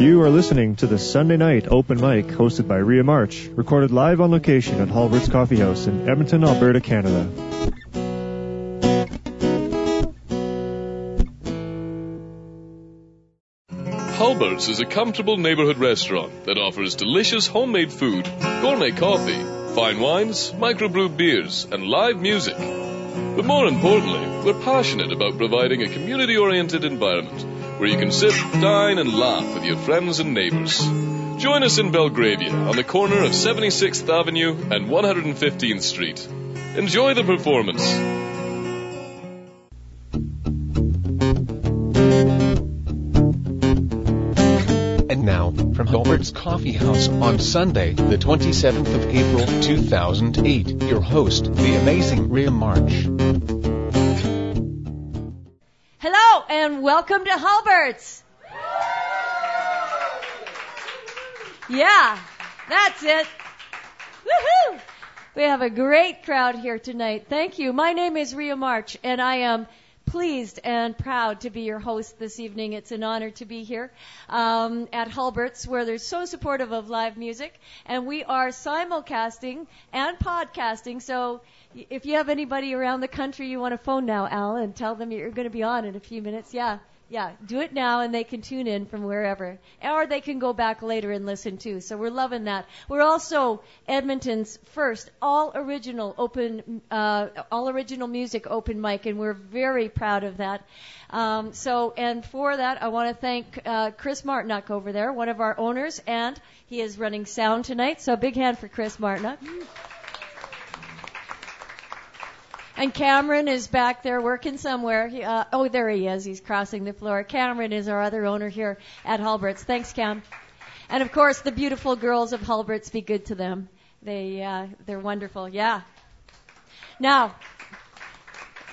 You are listening to the Sunday Night Open Mic hosted by Ria March, recorded live on location at Halbert's Coffee House in Edmonton, Alberta, Canada. Halbert's is a comfortable neighborhood restaurant that offers delicious homemade food, gourmet coffee, fine wines, microbrewed beers, and live music. But more importantly, we're passionate about providing a community oriented environment where you can sit, dine, and laugh with your friends and neighbors. Join us in Belgravia on the corner of 76th Avenue and 115th Street. Enjoy the performance. And now, from Halbert's Coffee House on Sunday, the 27th of April 2008, your host, the amazing Ria March. And welcome to Halbert's. Yeah, that's it. Woohoo! We have a great crowd here tonight. Thank you. My name is Ria March and I am pleased and proud to be your host this evening. It's an honor to be here um, at Halbert's, where they're so supportive of live music, and we are simulcasting and podcasting. So if you have anybody around the country you want to phone now, Al, and tell them you're going to be on in a few minutes, yeah. Yeah, do it now and they can tune in from wherever. Or they can go back later and listen too. So we're loving that. We're also Edmonton's first all original open, uh, all original music open mic and we're very proud of that. Um, so, and for that, I want to thank uh, Chris Martinuck over there, one of our owners, and he is running sound tonight. So, a big hand for Chris Martinuck. And Cameron is back there working somewhere. He, uh, oh, there he is. He's crossing the floor. Cameron is our other owner here at Halbert's. Thanks, Cam. And of course, the beautiful girls of Halbert's. Be good to them. They uh, they're wonderful. Yeah. Now,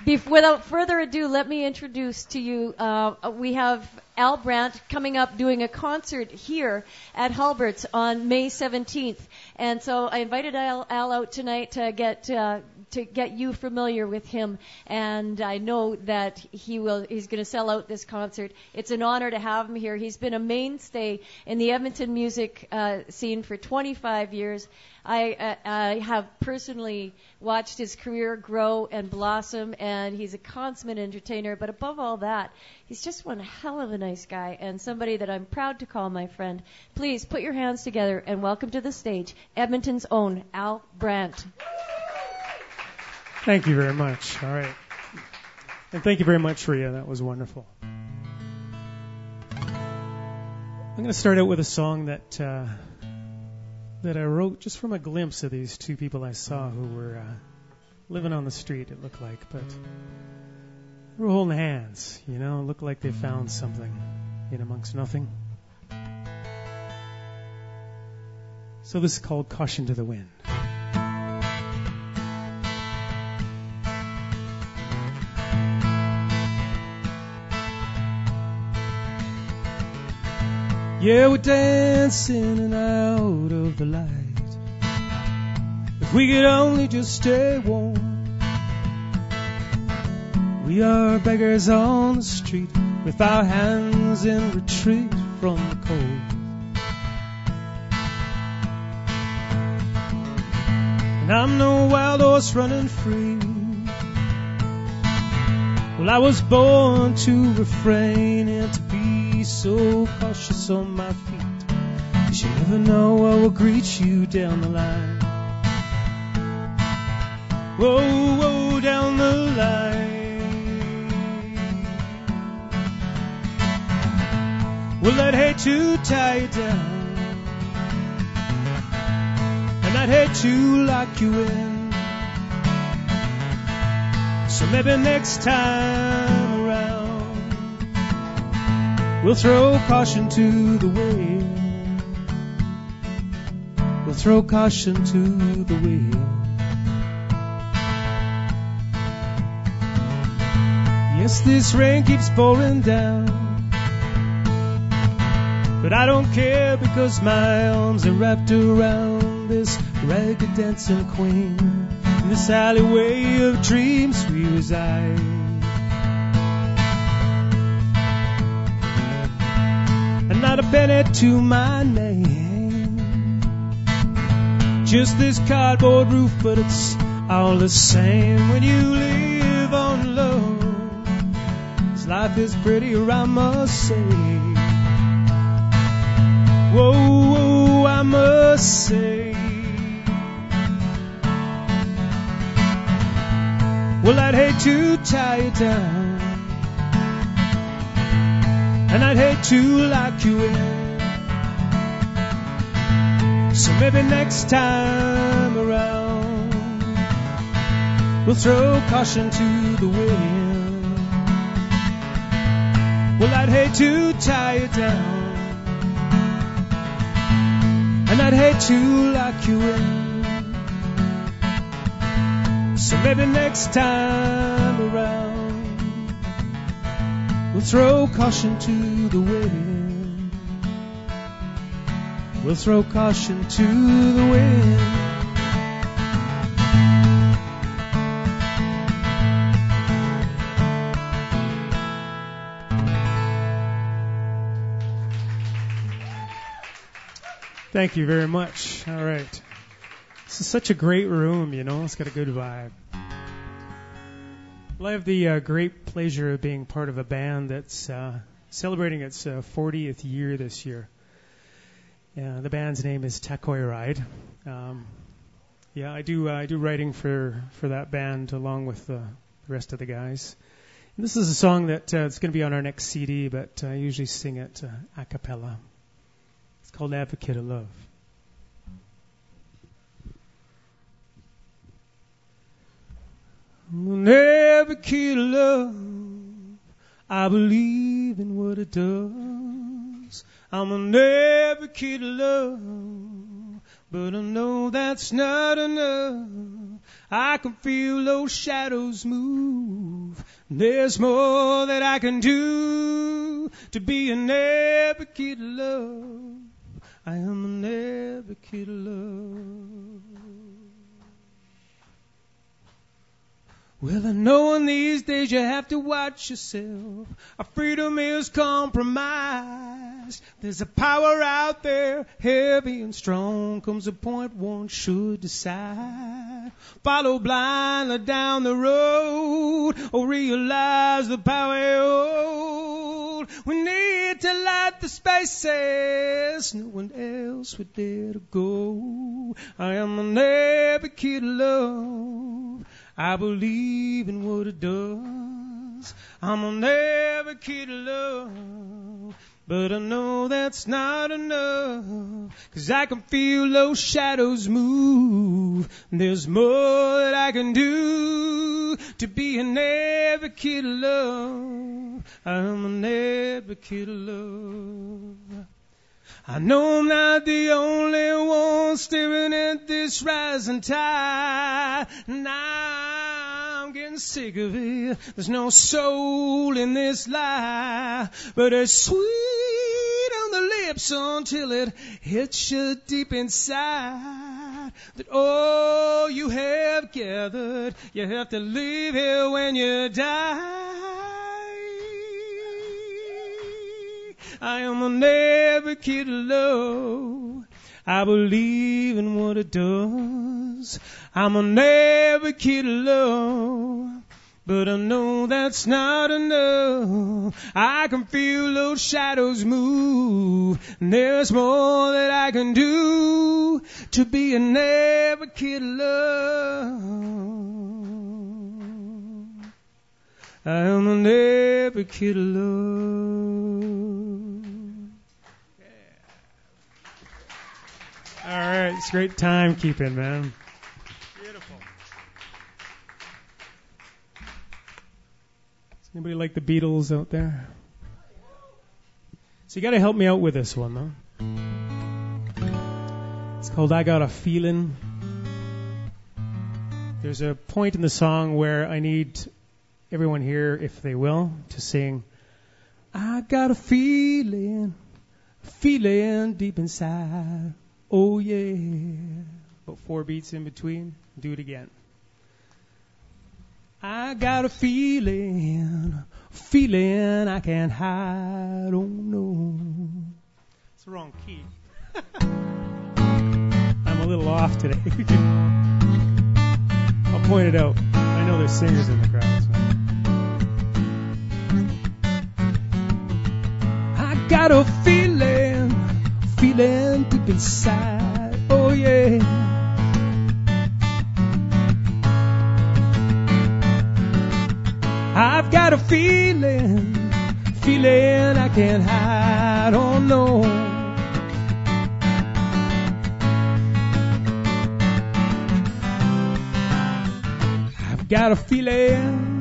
without further ado, let me introduce to you. Uh, we have Al Brant coming up doing a concert here at Halbert's on May 17th, and so I invited Al, Al out tonight to get uh, to get you familiar with him. And I know that he will. He's going to sell out this concert. It's an honor to have him here. He's been a mainstay in the Edmonton music uh, scene for 25 years. I, uh, I have personally watched his career grow and blossom, and he's a consummate entertainer. But above all that, he's just one hell of a nice guy and somebody that I'm proud to call my friend. Please put your hands together and welcome to the stage Edmonton's own Al Brant. Thank you very much. All right. And thank you very much, Ria. That was wonderful. I'm going to start out with a song that uh, that I wrote just from a glimpse of these two people I saw who were uh, living on the street. It looked like, but they were holding hands. You know, it looked like they found something in amongst nothing. So this is called "Caution to the Wind." Yeah, we're dancing in and out of the light. If we could only just stay warm. We are beggars on the street with our hands in retreat from the cold. And I'm no wild horse running free. Well, I was born to refrain and to be so cautious on my feet. Cause you never know what will greet you down the line. Whoa, whoa, down the line. Well, I'd hate to tie you down. And I'd hate to lock you in. So maybe next time We'll throw caution to the wind. We'll throw caution to the wind. Yes, this rain keeps pouring down. But I don't care because my arms are wrapped around this ragged dancing queen. In this alleyway of dreams we reside. Not a penny to my name. Just this cardboard roof, but it's all the same when you live on low. Life is prettier, I must say. Whoa, whoa, I must say. Well, I'd hate to tie you down, and I'd hate to lock you in. So maybe next time around, we'll throw caution to the wind. Well, I'd hate to tie you down, and I'd hate to lock you in. So maybe next time around, we'll throw caution to the wind. We'll throw caution to the wind. Thank you very much. All right. This is such a great room, you know. It's got a good vibe. Well, I have the uh, great pleasure of being part of a band that's uh, celebrating its uh, 40th year this year. Yeah, the band's name is Takoy Ride. Um, yeah, I do uh, I do writing for for that band along with the rest of the guys. And this is a song that uh, it's going to be on our next CD, but I usually sing it uh, a cappella. It's called Advocate of Love. An advocate of love. I believe in what it does. I'm an advocate of love, but I know that's not enough. I can feel those shadows move. There's more that I can do to be an advocate of love. I am an advocate of love. Well, I know in these days you have to watch yourself. Our freedom is compromised. There's a power out there, heavy and strong. Comes a point one should decide. Follow blindly down the road or realize the power hold. We need to light the spaces no one else would dare to go. I am an advocate of love. I believe in what it does. I'm an advocate of love. But I know that's not enough. Cause I can feel those shadows move. There's more that I can do to be an advocate of love. I'm an advocate of love. I know I'm not the only one staring at this rising tide. Now I'm getting sick of it. There's no soul in this lie, but it's sweet on the lips until it hits you deep inside. That all you have gathered, you have to leave here when you die. I am an advocate of love. I believe in what it does. I'm an advocate of love. But I know that's not enough. I can feel those shadows move. And there's more that I can do to be an advocate of love. I am an advocate of love. All right, it's great timekeeping, man. Beautiful. Does anybody like the Beatles out there? So you got to help me out with this one, though. It's called "I Got a Feeling." There's a point in the song where I need everyone here, if they will, to sing, "I got a feeling, feeling deep inside." Oh yeah. But four beats in between. Do it again. I got a feeling, feeling I can't hide. Oh no. It's the wrong key. I'm a little off today. I'll point it out. I know there's singers in the crowd. Got a feeling, feeling deep inside. Oh yeah. I've got a feeling, feeling I can't hide. Oh no. I've got a feeling.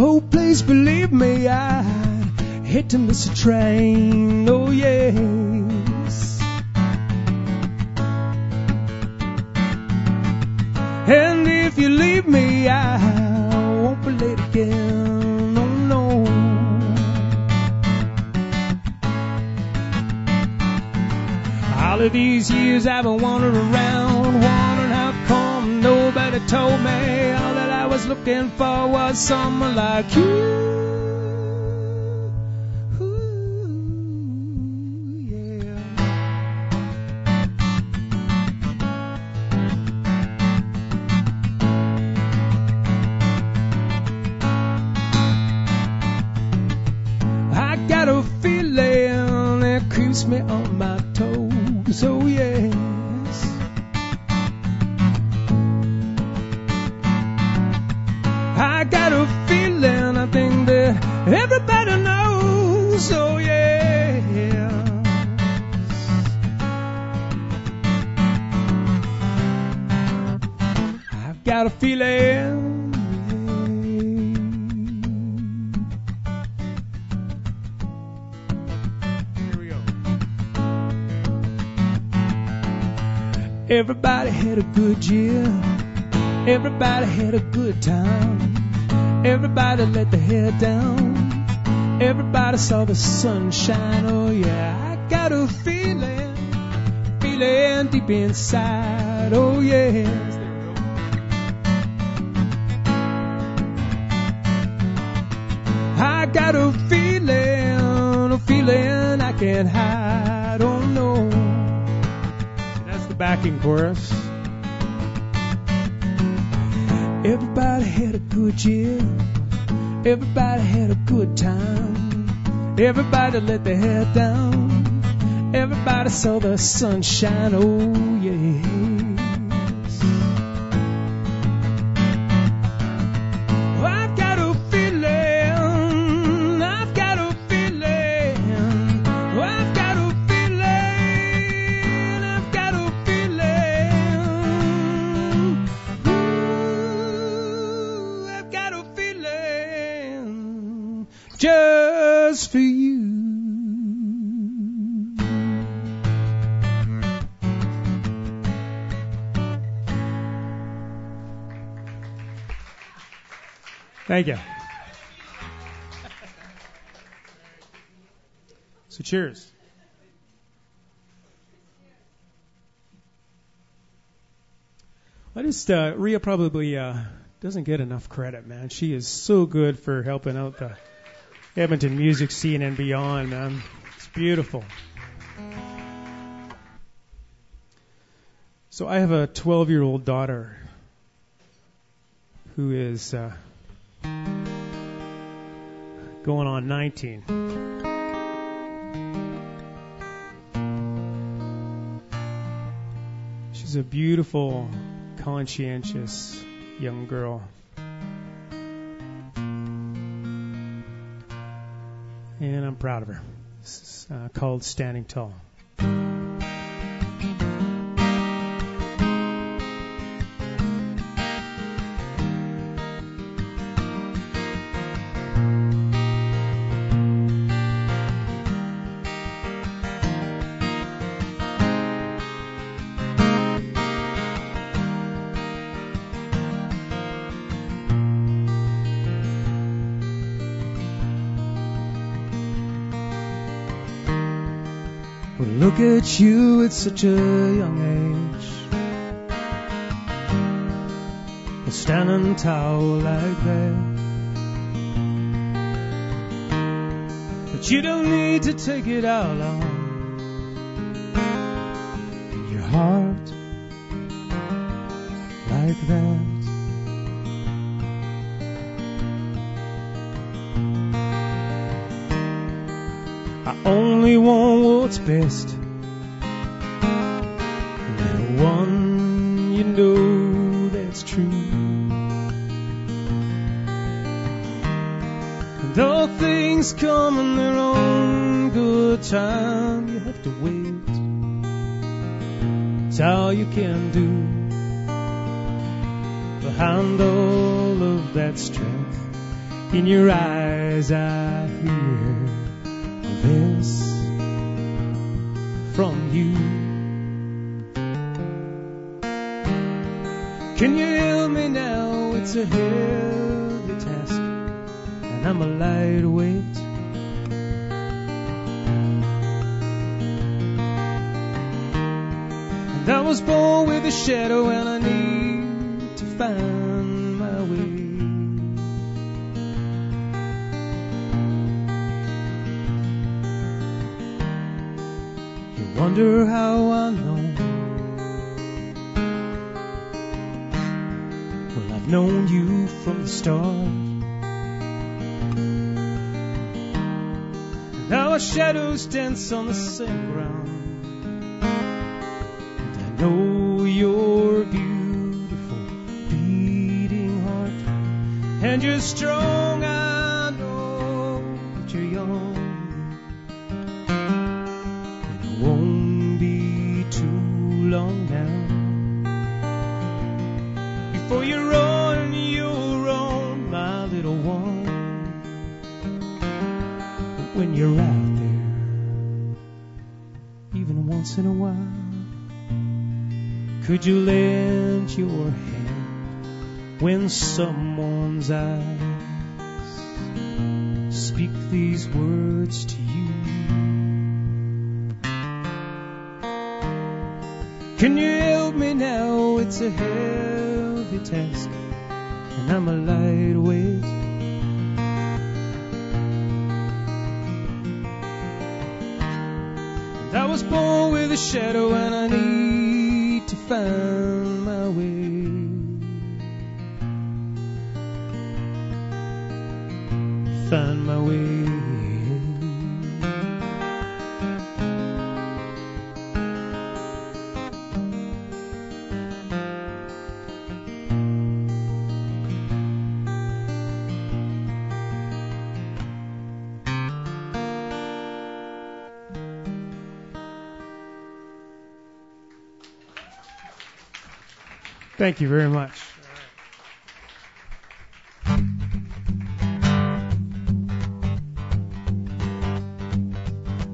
Oh, please believe me, I hate to miss a train. Oh, yes. And if you leave me, I won't be late again. Oh, no. All of these years I've been wandering around, wondering how come nobody told me looking for was someone like you. Everybody had a good time. Everybody let their hair down. Everybody saw the sunshine. Oh yeah, I got a feeling, feeling deep inside. Oh yeah. I got a feeling, a feeling I can't hide. Oh no. That's the backing chorus. Year. Everybody had a good time. Everybody let their hair down. Everybody saw the sunshine. Oh, Thank you. So cheers. I just uh, Ria probably uh, doesn't get enough credit, man. She is so good for helping out the Edmonton music scene and beyond, man. It's beautiful. So I have a 12-year-old daughter who is uh, going on 19. She's a beautiful, conscientious young girl. And I'm proud of her. This is uh, called Standing Tall. At you at such a young age. You're standing tall like that. But you don't need to take it all on your heart like that. I only want what's best. Time. You have to wait. It's all you can do. Behind all of that strength in your eyes, I hear And our shadows dance on the same ground. And I know your beautiful beating heart. And you're strong, someone's eyes speak these words to you? Can you help me now? It's a heavy task, and I'm a lightweight. And I was born with a shadow, and I need to find Thank you very much.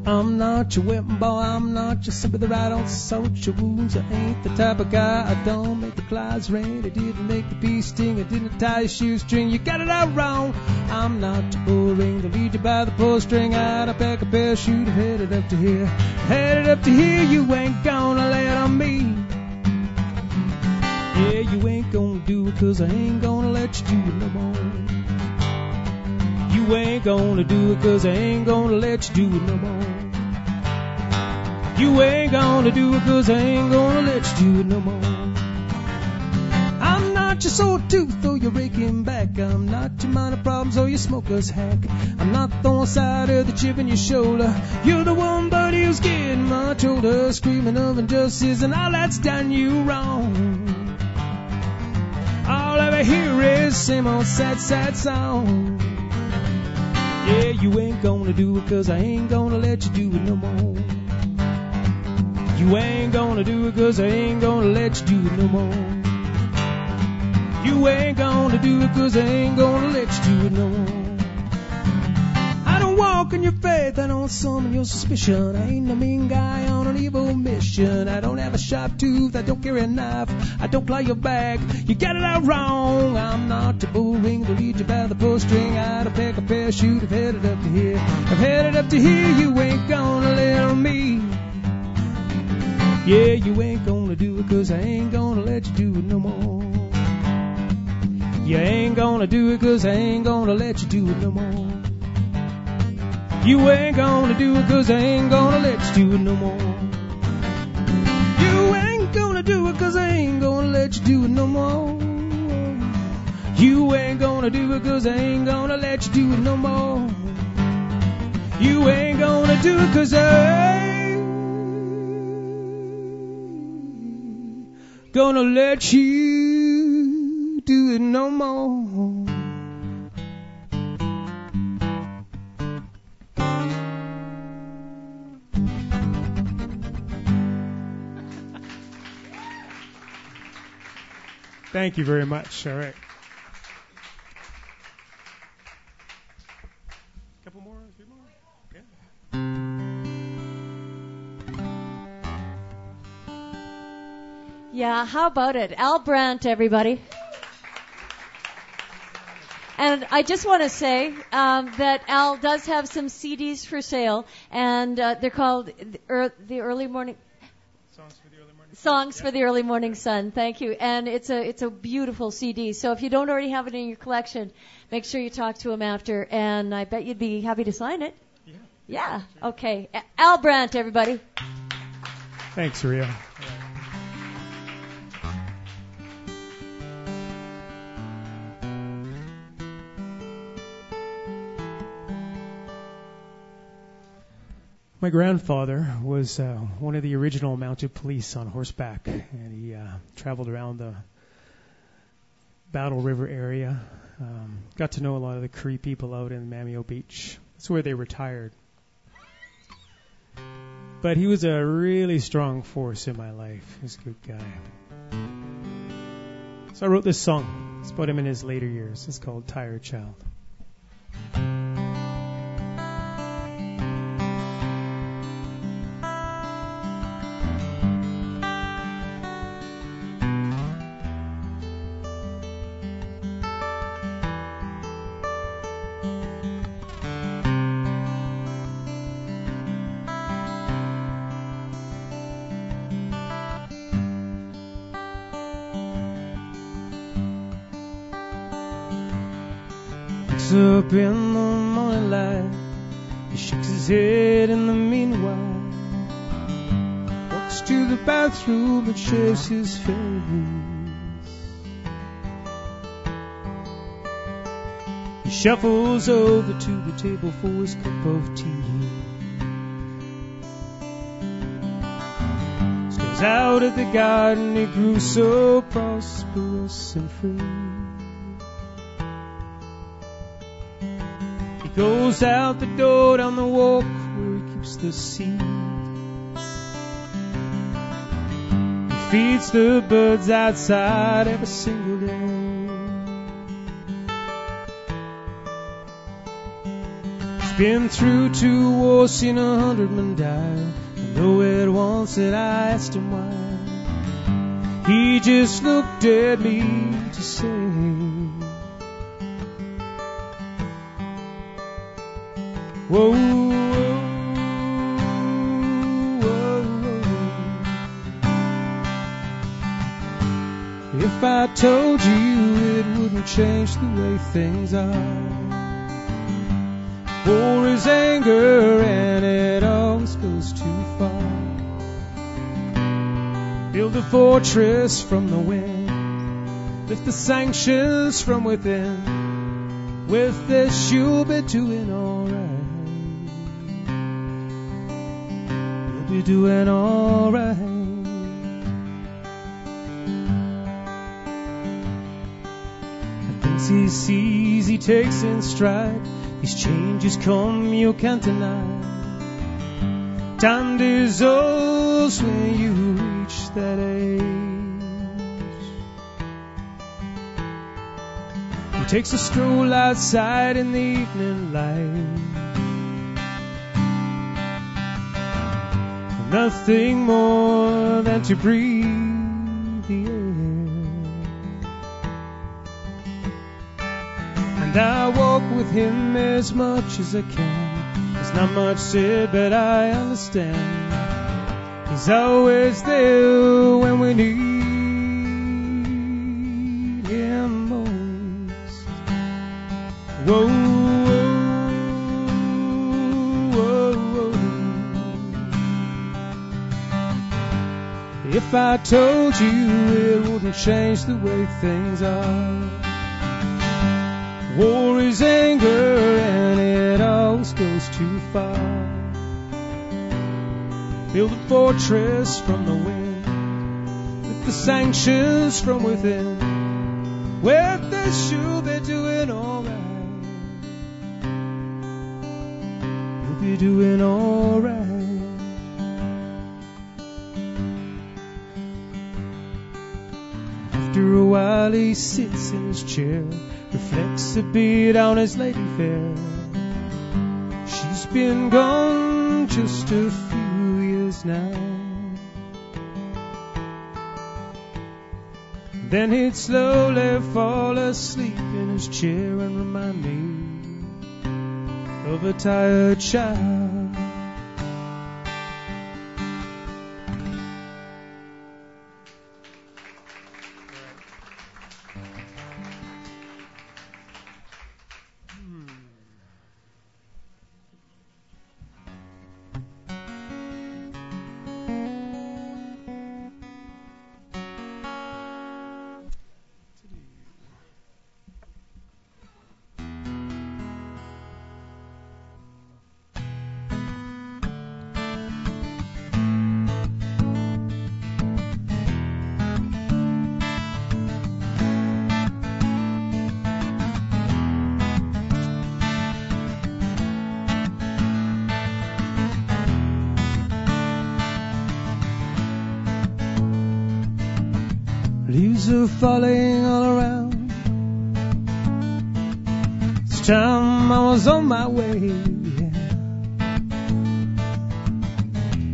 I'm not your whipping boy, I'm not your sympathy right on social wounds. I ain't the type of guy, I don't make the clouds rain. I didn't make the bee sting, I didn't tie your shoestring. You got it all wrong. I'm not your bullring, to lead you by the pull string. A pack a parachute, headed up to here. Headed up to here, you ain't gonna let on me. Cause I ain't gonna let you do it no more. You ain't gonna do it, cause I ain't gonna let you do it no more. You ain't gonna do it, cause I ain't gonna let you do it no more. I'm not your sore tooth or your raking back. I'm not your minor problems or your smoker's hack. I'm not the one side of the chip in your shoulder. You're the one buddy who's getting much older, screaming of injustice and all that's done you wrong. Hear is same old sad, sad song. Yeah, you ain't gonna do it cause I ain't gonna let you do it no more. You ain't gonna do it cause I ain't gonna let you do it no more. You ain't gonna do it cause I ain't gonna let you do it no more. I don't walk in your faith, I don't summon your suspicion. I ain't a mean guy on evil mission. I don't have a sharp tooth, I don't carry a knife, I don't claw your back. You got it all wrong. I'm not your bull ring to lead you by the pull string. I'd have pack a parachute, I've headed up to here. I've headed up to here, you ain't gonna let me. Yeah, you ain't gonna do it cause I ain't gonna let you do it no more. You ain't gonna do it cause I ain't gonna let you do it no more. You ain't gonna do it cause I ain't gonna let you do it no more. Gonna do it cause I ain't gonna let you do it no more. You ain't gonna do it cause I ain't gonna let you do it no more. You ain't gonna do it cause I ain't gonna let you do it no more. Thank you very much. All right. Couple more, a few more. Yeah, how about it? Al Brant, everybody. And I just want to say um, that Al does have some CDs for sale, and uh, they're called er, the Early Morning Songs for the early morning. Songs for the Early Morning Sun. Thank you. And it's a it's a beautiful CD. So if you don't already have it in your collection, make sure you talk to him after. And I bet you'd be happy to sign it. Yeah. Yeah. Okay. Al Brant, everybody. Thanks, Rio. My grandfather was uh, one of the original mounted police on horseback, and he uh, traveled around the Battle River area. Um, got to know a lot of the Cree people out in Ma-Me-O Beach. That's where they retired. But he was a really strong force in my life. He was a good guy. So I wrote this song. It's about him in his later years. It's called Tired Child. In the morning light. He shakes his head in the meanwhile. Walks to the bathroom and shaves his face. He shuffles over to the table for his cup of tea. Stares out at the garden he grew so prosperous and free. Goes out the door down the walk where he keeps the seed. He feeds the birds outside every single day. He's been through two wars, seen a hundred men die. I know it once that I asked him why. He just looked at me to say. Whoa. If I told you it wouldn't change the way things are. War is anger and it always goes too far. Build a fortress from the wind. Lift the sanctions from within. With this you'll be doing doing alright. And things he sees, he takes in stride. These changes come, you can't deny. Time dissolves when you reach that age. He takes a stroll outside in the evening light. Nothing more than to breathe the air. And I walk with him as much as I can. There's not much said, but I understand. He's always there when we need him most. Whoa, If I told you it wouldn't change the way things are. War is anger and it always goes too far. Build a fortress from the wind with the sanctions from within. Well, they sure they're doing alright. You'll be doing alright. While, he sits in his chair, reflects a bit on his lady fair. She's been gone just a few years now. Then he'd slowly fall asleep in his chair and remind me of a tired child. Falling all around. It's time I was on my way.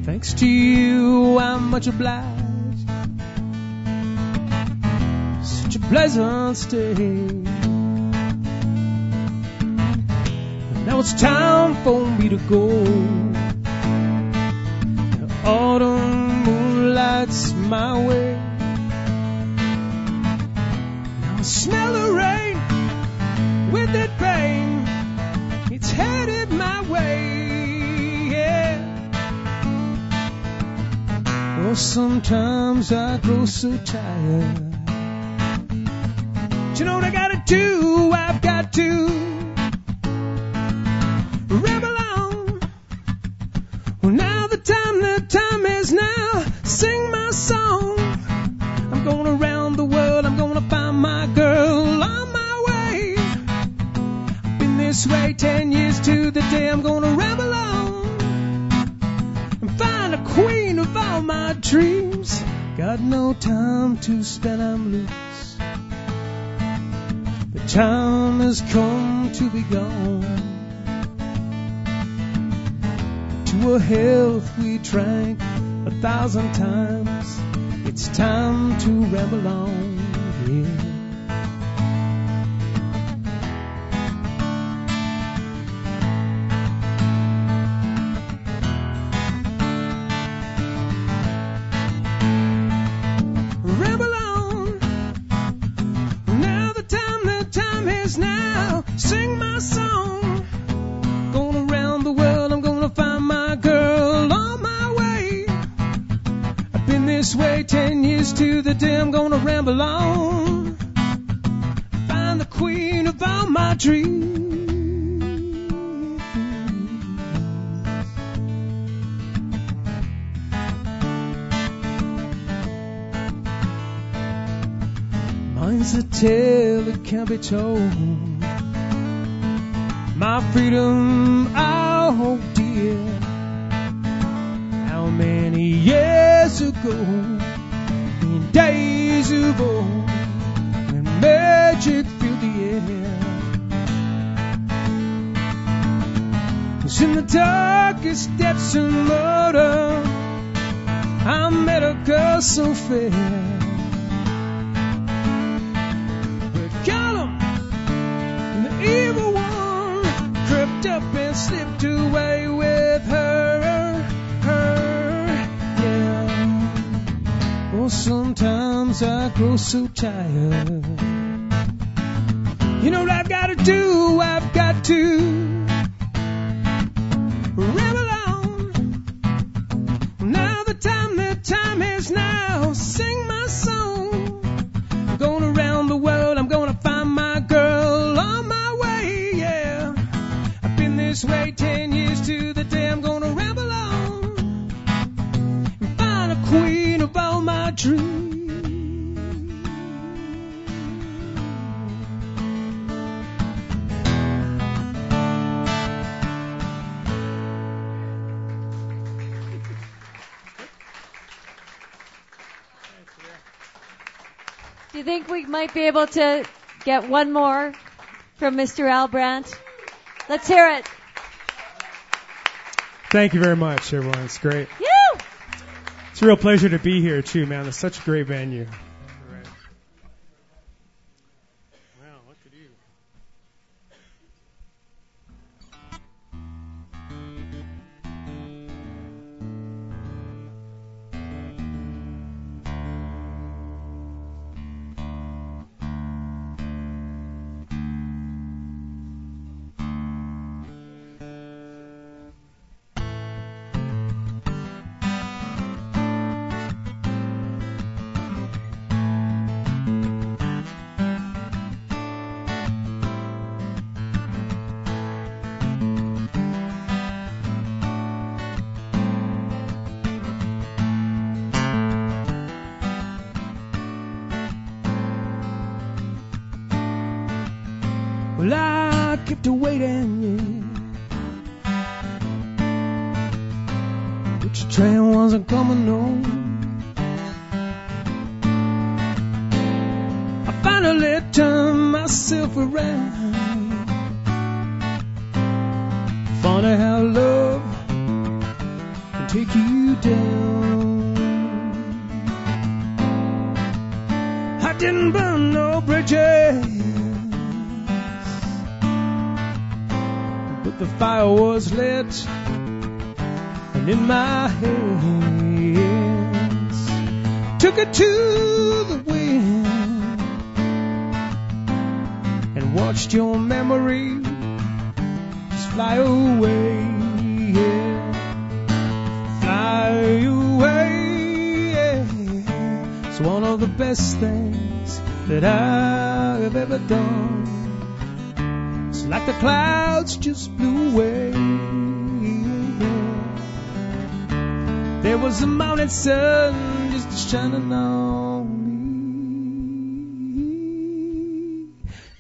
Thanks to you, I'm much obliged. Such a pleasant stay. Now it's time for me to go. The autumn moonlights my way. Smell the rain with it pain. It's headed my way. Yeah. Well, sometimes I grow so tired. You know what I gotta do? I've got to rebel Got no time to spend, I'm loose. The time has come to be gone. To a health we drank a thousand times. It's time to ramble on, yeah. Told. My freedom, able to get one more from Mr. Al Brant? Let's hear it. Thank you very much, everyone. It's great. You. It's a real pleasure to be here too, man. It's such a great venue.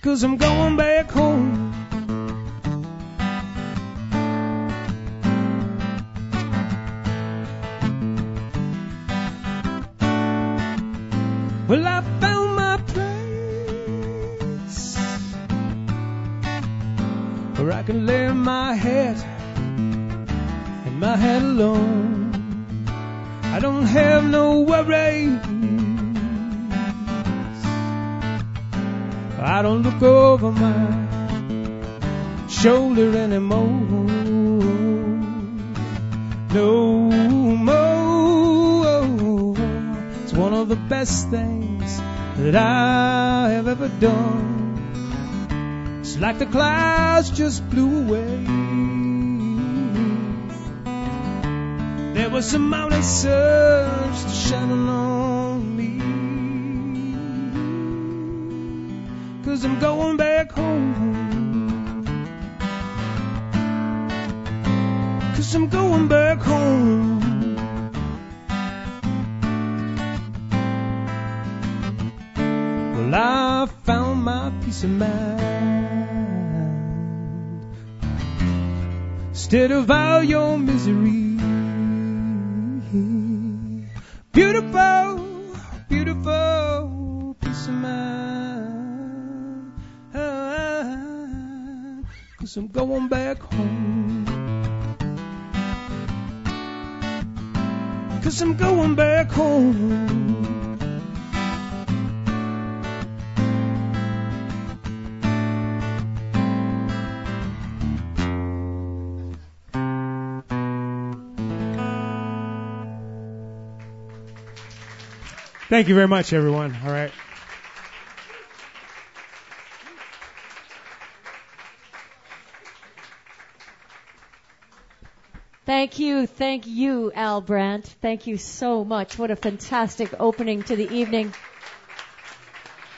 Cause I'm going back home. Well, I Look over my shoulder anymore. No more. It's one of the best things that I have ever done. It's like the clouds just blew away. There was a mountain sun just shining on Cause I'm going back home. Cause I'm going back home. Well, I found my peace of mind instead of all your misery. Cause I'm going back home. Cause I'm going back home. Thank you very much, everyone. All right. Thank you, thank you, Al Brant. Thank you so much. What a fantastic opening to the evening.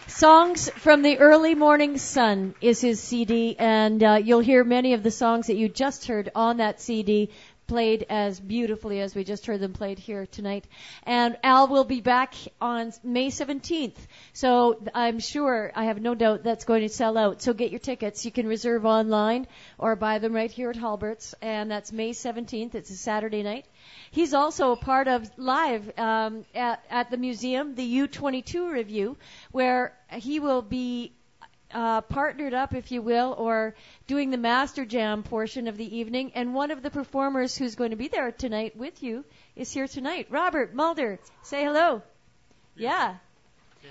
Songs from the Early Morning Sun is his CD, and uh, you'll hear many of the songs that you just heard on that CD played as beautifully as we just heard them played here tonight. And Al will be back on May 17th. So I'm sure, I have no doubt that's going to sell out. So get your tickets. You can reserve online or buy them right here at Hulbert's. And that's May 17th. It's a Saturday night. He's also a part of live um, at, at the museum, the U22 review, where he will be uh, partnered up, if you will, or doing the master jam portion of the evening. And one of the performers who's going to be there tonight with you is here tonight. Robert Mulder, say hello. Yeah.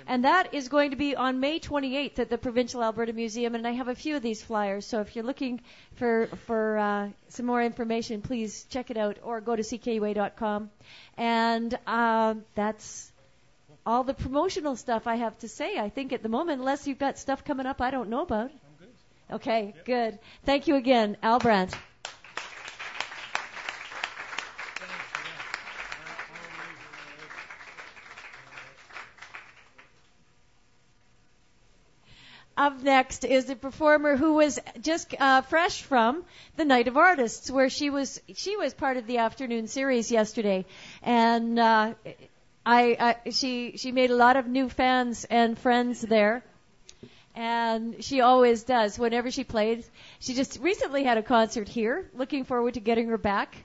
And that is going to be on May 28th at the Provincial Alberta Museum, and I have a few of these flyers. So if you're looking for for uh, some more information, please check it out or go to ckua.com. And uh, that's all the promotional stuff I have to say. I think at the moment, unless you've got stuff coming up I don't know about. I'm good. Okay, good. Thank you again, Al Brant. Up next is a performer who was just uh, fresh from the Night of Artists, where she was she was part of the afternoon series yesterday, and uh, I, I she she made a lot of new fans and friends there. And she always does whenever she plays. She just recently had a concert here. Looking forward to getting her back.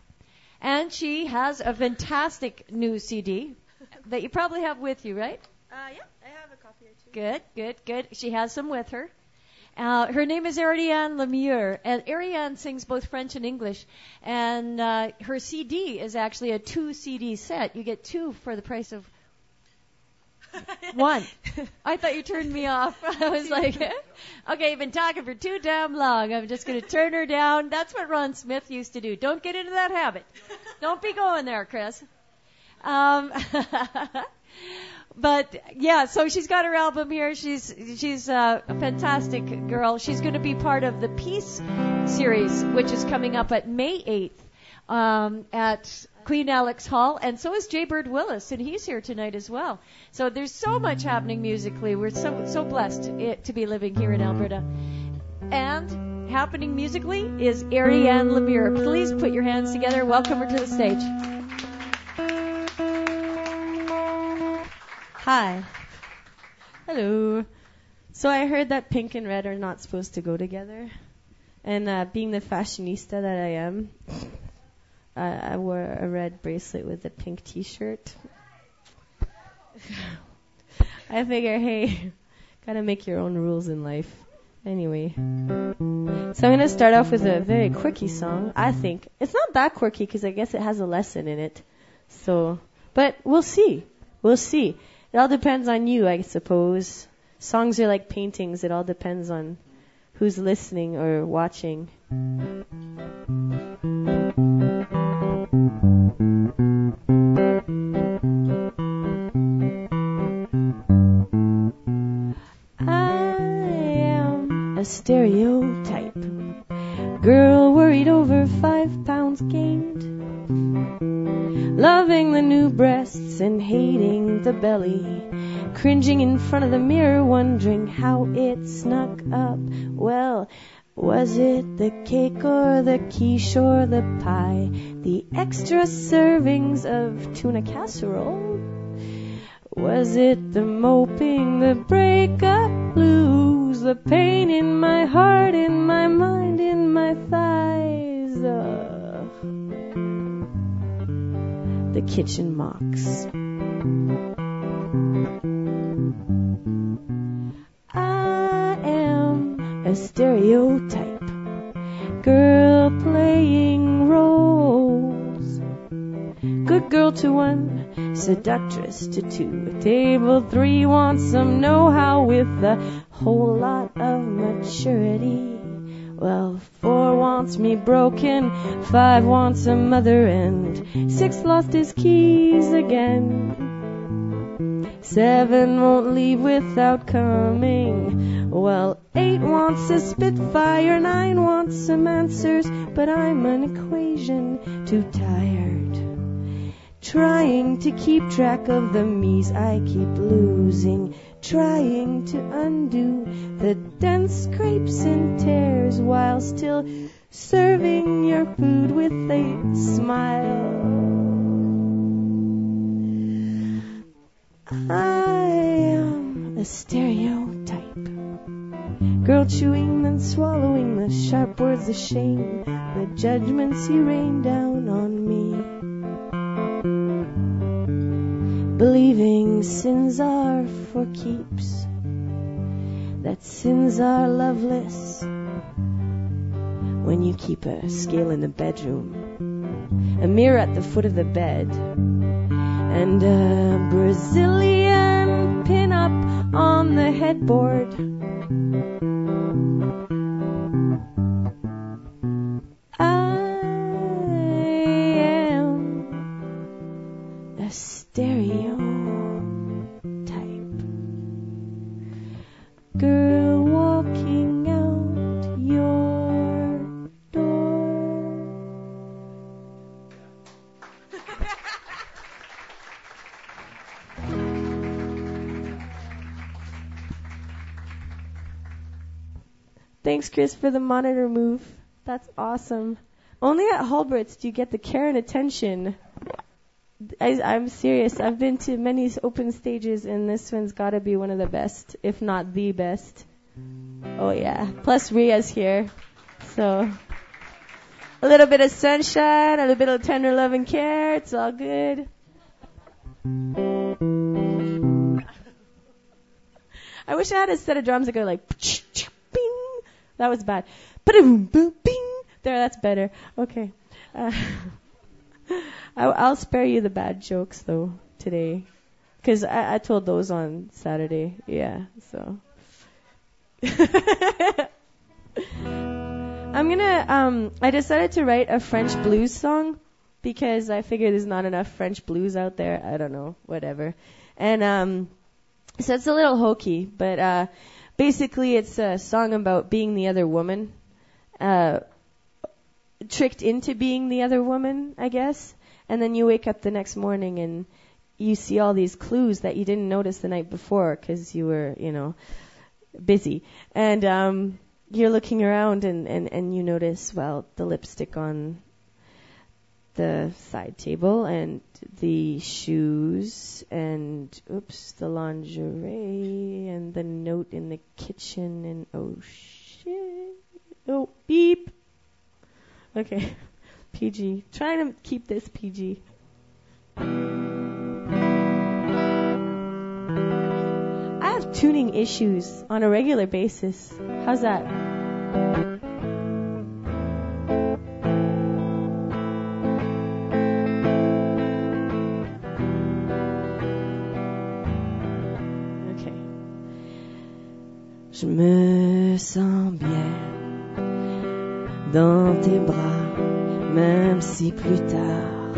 And she has a fantastic new CD that you probably have with you, right? Uh, yeah, I have a copy or two. Good, good, good. She has some with her. Uh, her name is Ariane Lemieux, and Ariane sings both French and English. And uh, her CD is actually a two CD set. You get two for the price of one. I thought you turned me off. I was like, okay, you've been talking for too damn long. I'm just going to turn her down. That's what Ron Smith used to do. Don't get into that habit. Don't be going there, Chris. Um, but yeah, so she's got her album here. She's she's a fantastic girl. She's going to be part of the Peace series, which is coming up at May 8th um, at Queen Alex Hall, and so is Jay Bird Willis, and he's here tonight as well. So there's so much happening musically. We're so so blessed it, to be living here in Alberta. And happening musically is Ariane Lemieux. Please put your hands together. Welcome her to the stage. Hi. Hello. So I heard that pink and red are not supposed to go together. And uh, being the fashionista that I am, uh, I wore a red bracelet with a pink t-shirt. I figure, hey, gotta make your own rules in life. Anyway. So I'm gonna start off with a very quirky song, I think. It's not that quirky because I guess it has a lesson in it. So, but we'll see. We'll see. It all depends on you, I suppose. Songs are like paintings. It all depends on who's listening or watching. I am a stereotype. Belly. Cringing in front of the mirror, wondering how it snuck up. Well, was it the cake or the quiche or the pie? The extra servings of tuna casserole? Was it the moping, the breakup blues, the pain in my heart, in my mind, in my thighs? Ugh. The kitchen mocks. A stereotype. Girl playing roles. Good girl to one, seductress to two. Table three wants some know-how with a whole lot of maturity. Well, four wants me broken, five wants a mother, and six lost his keys again. Seven won't leave without coming. Well, eight wants a spitfire, nine wants some answers, but I'm an equation too tired. Trying to keep track of the me's I keep losing. trying to undo the dense scrapes and tears while still serving your food with a smile. I am a stereotype. Girl chewing and swallowing the sharp words of shame, the judgments you rain down on me. Believing sins are for keeps, that sins are loveless. When you keep a scale in the bedroom, a mirror at the foot of the bed, and a Brazilian pin up on the headboard. Thanks, Chris, for the monitor move. That's awesome. Only at Hulbert's do you get the care and attention. I, I'm serious. I've been to many open stages, and this one's got to be one of the best, if not the best. Oh yeah. Plus Ria's here, so a little bit of sunshine, a little bit of tender love and care. It's all good. I wish I had a set of drums that go like. That was bad. Boom, bing. There, that's better. Okay. Uh, I'll spare you the bad jokes though today, because I, I told those on Saturday. Yeah, so. I'm gonna. Um, I decided to write a French blues song because I figured there's not enough French blues out there. I don't know, whatever. And um, so it's a little hokey, but uh, basically it's a song about being the other woman, uh, tricked into being the other woman, I guess. And then you wake up the next morning and you see all these clues that you didn't notice the night before because you were, you know, busy. And um, you're looking around and, and, and you notice, well, the lipstick on the side table and the shoes and oops, the lingerie and the note in the kitchen and oh shit. Oh, beep. Okay. PG. Trying to keep this PG. I have tuning issues on a regular basis. How's that? Je me sens bien dans tes bras, même si plus tard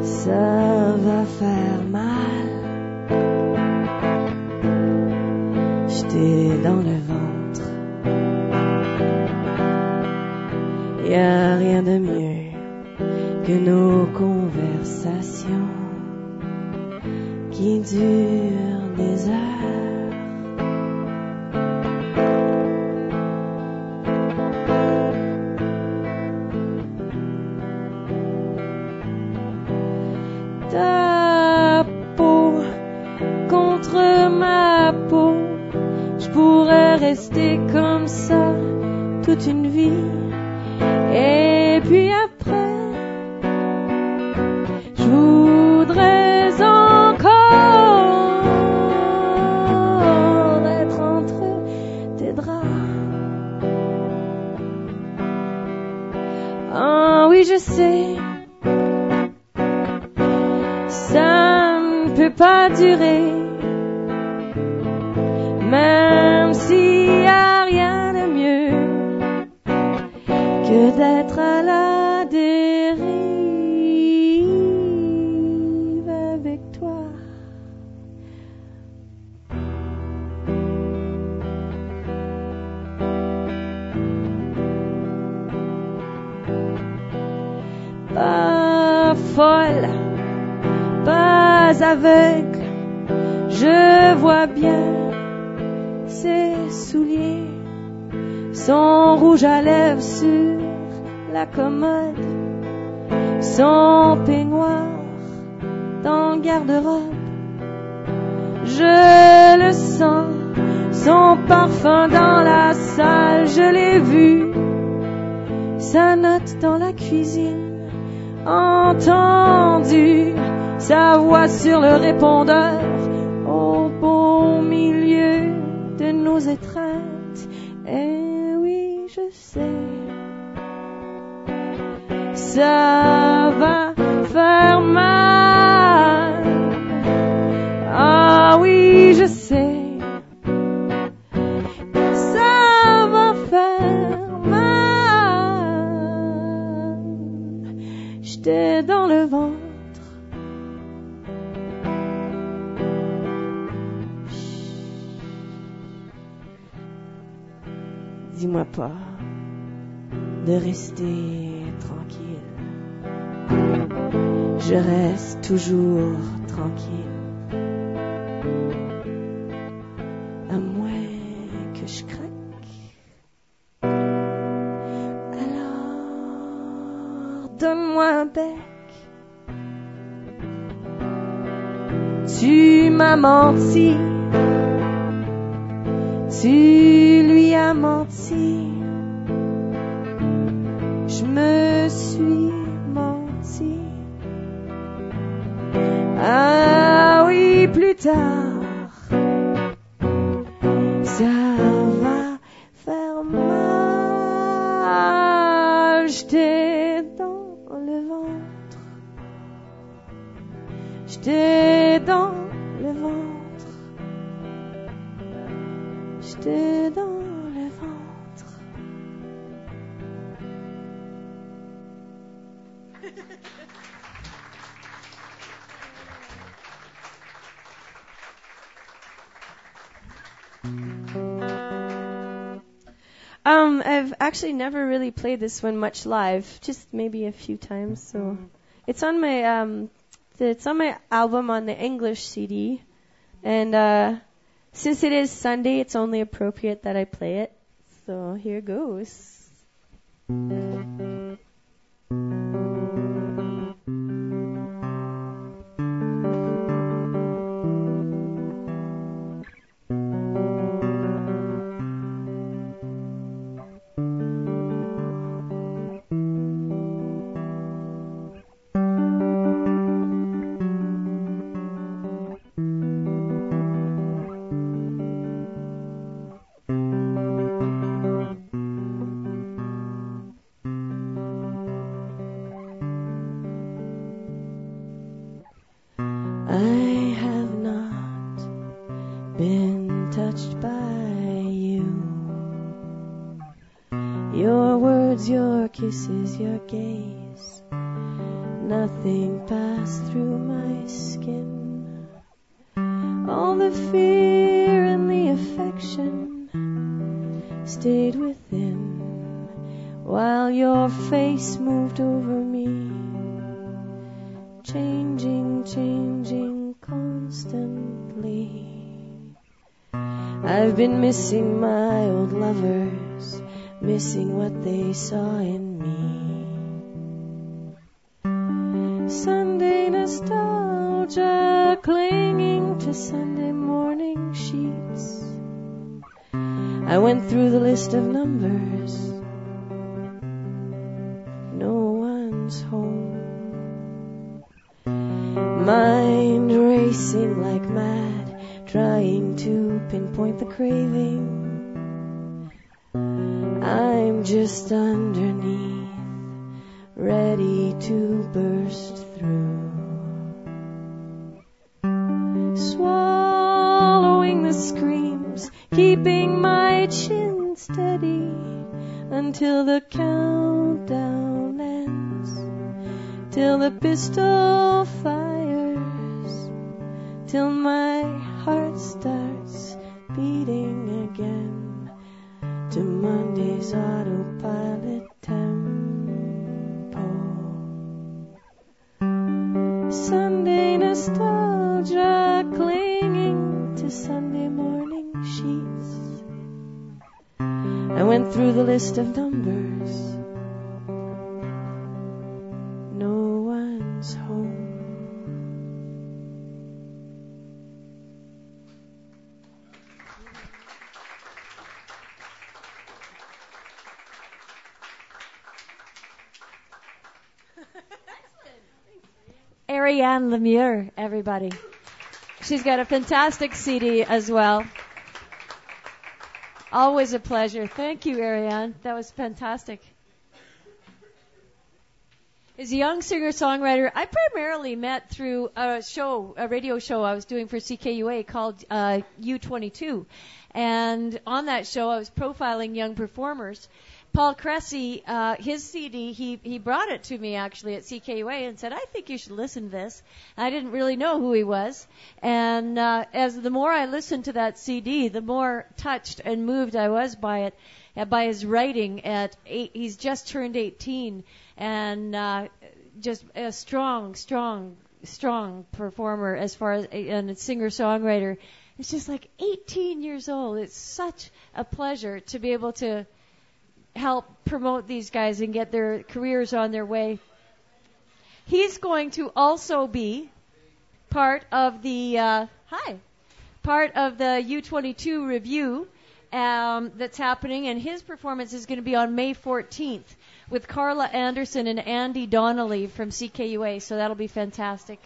ça va faire mal. J'étais dans le ventre. Y a rien de mieux que nos conversations qui durent des heures. Je pourrais rester comme ça toute une vie. Et puis après, je voudrais encore être entre tes draps. Ah oui, je sais, ça ne peut pas durer. Commode, son peignoir dans garde-robe. Je le sens, son parfum dans la salle, je l'ai vu, sa note dans la cuisine, entendu sa voix sur le répondeur, au beau milieu de nos étreintes. Ça va faire mal. Ah oui, je sais. Ça va faire mal. J'étais dans le ventre. Dis-moi pas de rester Je reste toujours tranquille. À moins que je craque. Alors, donne-moi un bec. Tu m'as menti. Tu lui as menti. down. Actually never really played this one much live, just maybe a few times. So it's on my um, it's on my album on the English CD, and uh, since it is Sunday, it's only appropriate that I play it. So here goes. Missing my old lovers, missing what they saw in me. Sunday nostalgia, clinging to Sunday morning sheets. I went through the list of numbers. No one's home mind racing like mad, trying to pinpoint the craving. Just underneath, ready to burst through. Swallowing the screams, keeping my chin steady until the countdown ends, till the pistol Ariane Lemieux, everybody. She's got a fantastic CD as well. Always a pleasure. Thank you, Ariane. That was fantastic. As a young singer-songwriter, I primarily met through a show, a radio show I was doing for CKUA called uh, U22. And on that show, I was profiling young performers. Paul Cressy, uh, his CD, he, he brought it to me actually at CKUA and said, I think you should listen to this. I didn't really know who he was. And, uh, as the more I listened to that CD, the more touched and moved I was by it, uh, by his writing at eight, he's just turned 18 and, uh, just a strong, strong, strong performer as far as, and a singer-songwriter. It's just like 18 years old. It's such a pleasure to be able to, help promote these guys and get their careers on their way. He's going to also be part of the uh, hi, part of the U22 review um, that's happening, and his performance is going to be on May 14th with Carla Anderson and Andy Donnelly from CKUA. So that'll be fantastic.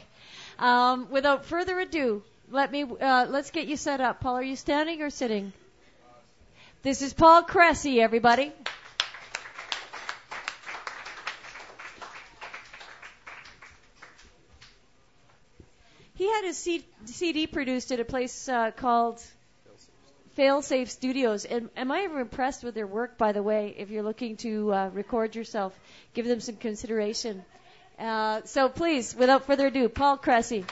Um, without further ado, let me uh, let's get you set up. Paul, are you standing or sitting? This is Paul Cressy, everybody. He had his CD produced at a place uh, called Failsafe Studios. And am I ever impressed with their work, by the way? If you're looking to uh, record yourself, give them some consideration. Uh, so please, without further ado, Paul Cressy.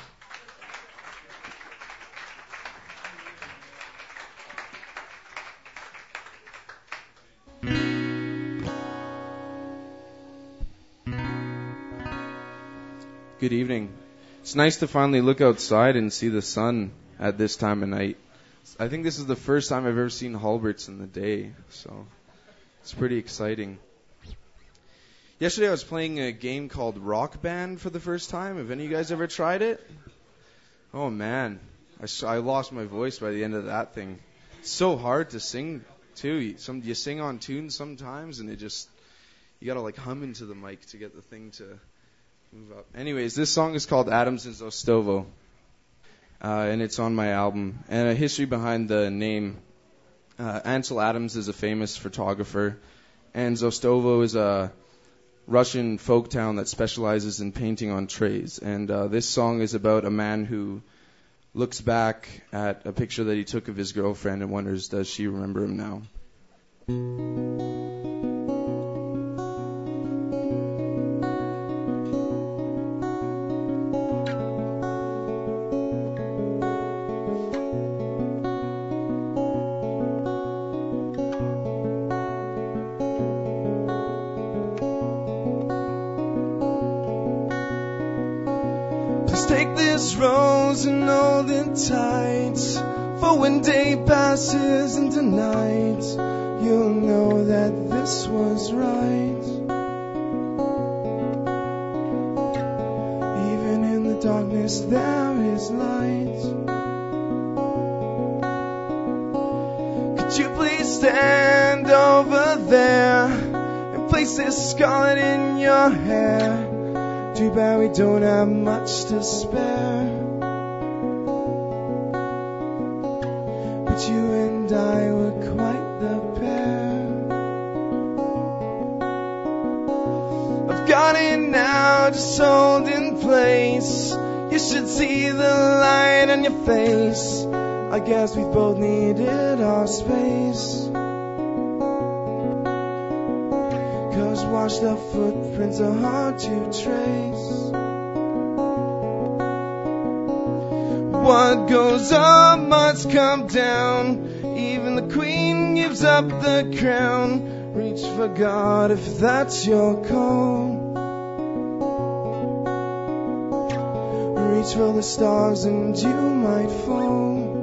Good evening. It's nice to finally look outside and see the sun at this time of night. I think this is the first time I've ever seen Hulberts in the day, so it's pretty exciting. Yesterday I was playing a game called Rock Band for the first time. Have any of you guys ever tried it? Oh man, I, I lost my voice by the end of that thing. It's so hard to sing too. Some you sing on tune sometimes, and it just you gotta like hum into the mic to get the thing to move up. Anyways, this song is called Adams and Zostovo, uh, and it's on my album. And a history behind the name. Uh, Ansel Adams is a famous photographer, and Zostovo is a Russian folk town that specializes in painting on trays. And uh, this song is about a man who looks back at a picture that he took of his girlfriend and wonders, does she remember him now? Guess we both needed our space. Cause washed up footprints are hard to trace. What goes up must come down. Even the queen gives up the crown. Reach for God if that's your call. Reach for the stars and you might fall.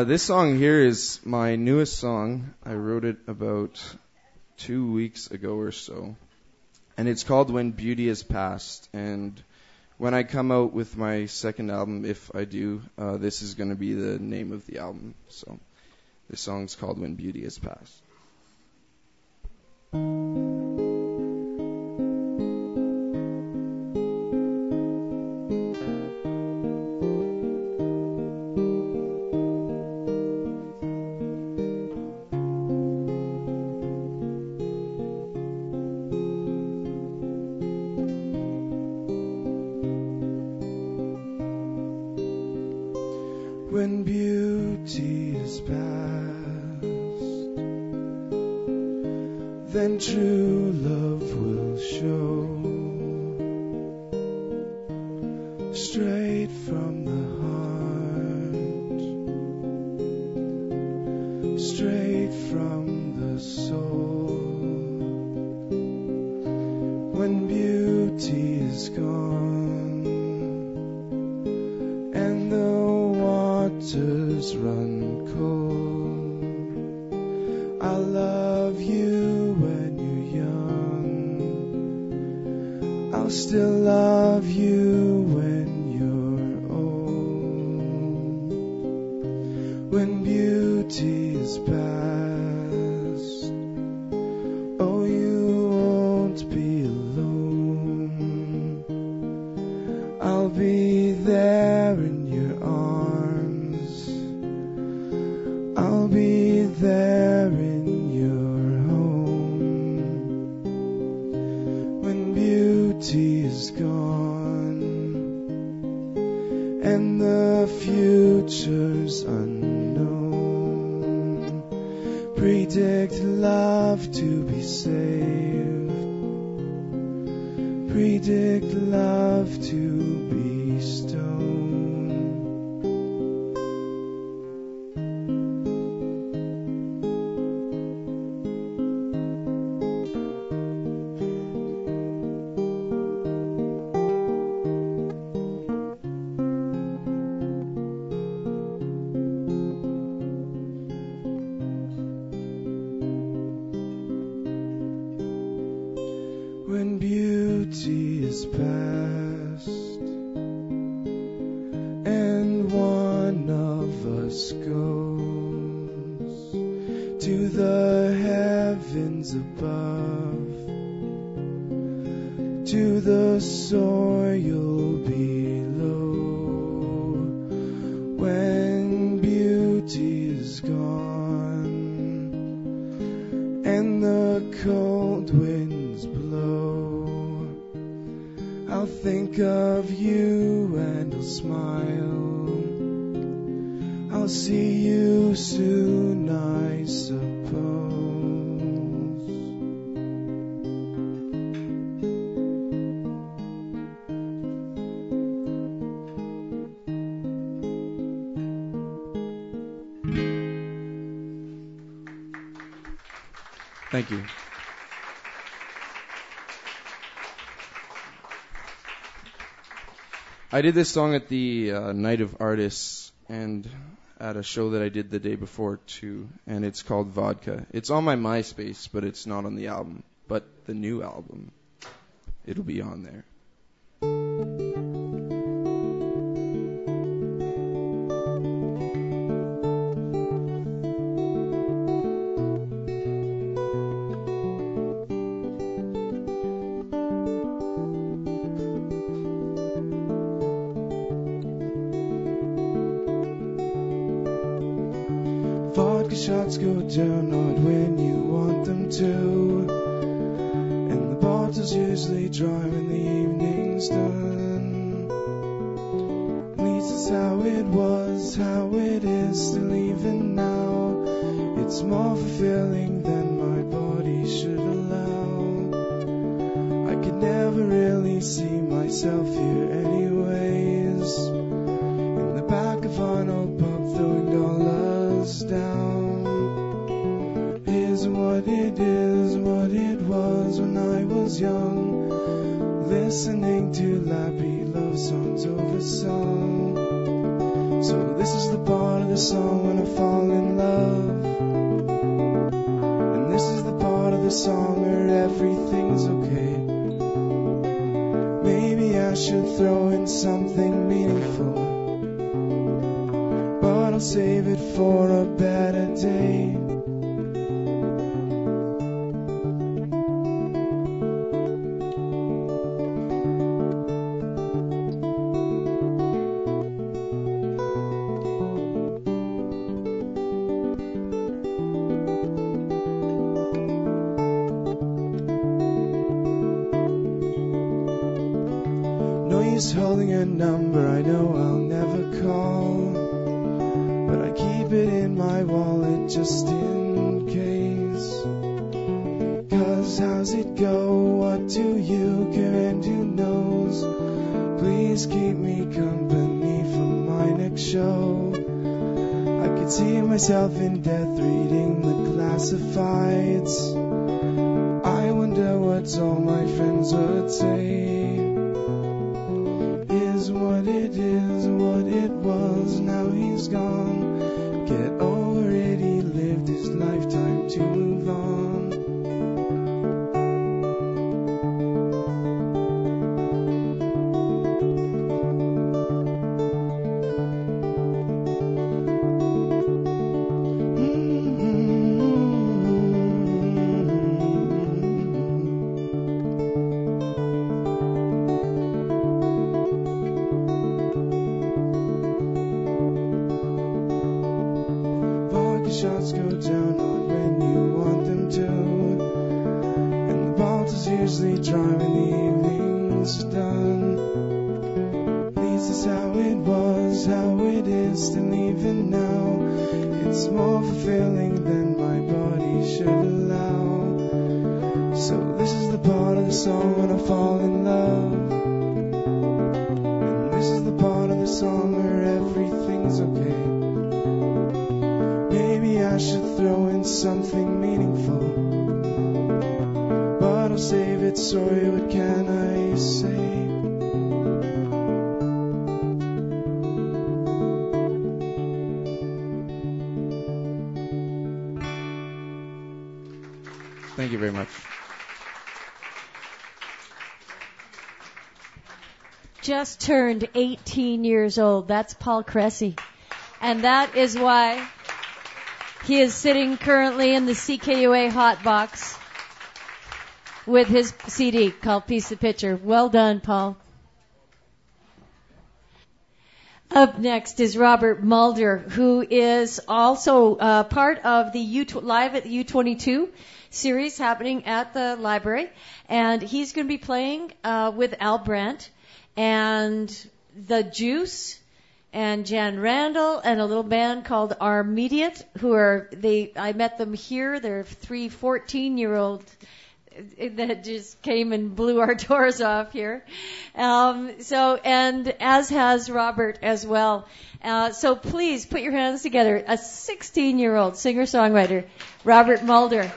Uh, this song here is my newest song. I wrote it about two weeks ago or so. And it's called When Beauty Has Passed." And when I come out with my second album, if I do, uh, this is going to be the name of the album. So this song's called When Beauty Has Passed." I did this song at the uh, Night of Artists and at a show that I did the day before too, and it's called Vodka. It's on my MySpace, but it's not on the album, but the new album, it'll be on there. Part of the song when I fall in love. And this is the part of the song where everything's okay. Maybe I should throw in something meaningful. But I'll save it, sorry, what can I say? Just turned 18 years old. That's Paul Cressy. And that is why he is sitting currently in the CKUA hot box with his CD called Piece of Picture. Well done, Paul. Up next is Robert Mulder, who is also uh, part of the U live at the U22 series happening at the library, and he's going to be playing uh, with Al Brant and the Juice and Jan Randall and a little band called Armediate, who are they? I met them here. They're three 14 year old that just came and blew our doors off here. Um, so, and as has Robert as well. Uh, so please put your hands together. A 16 year old singer songwriter, Robert Mulder.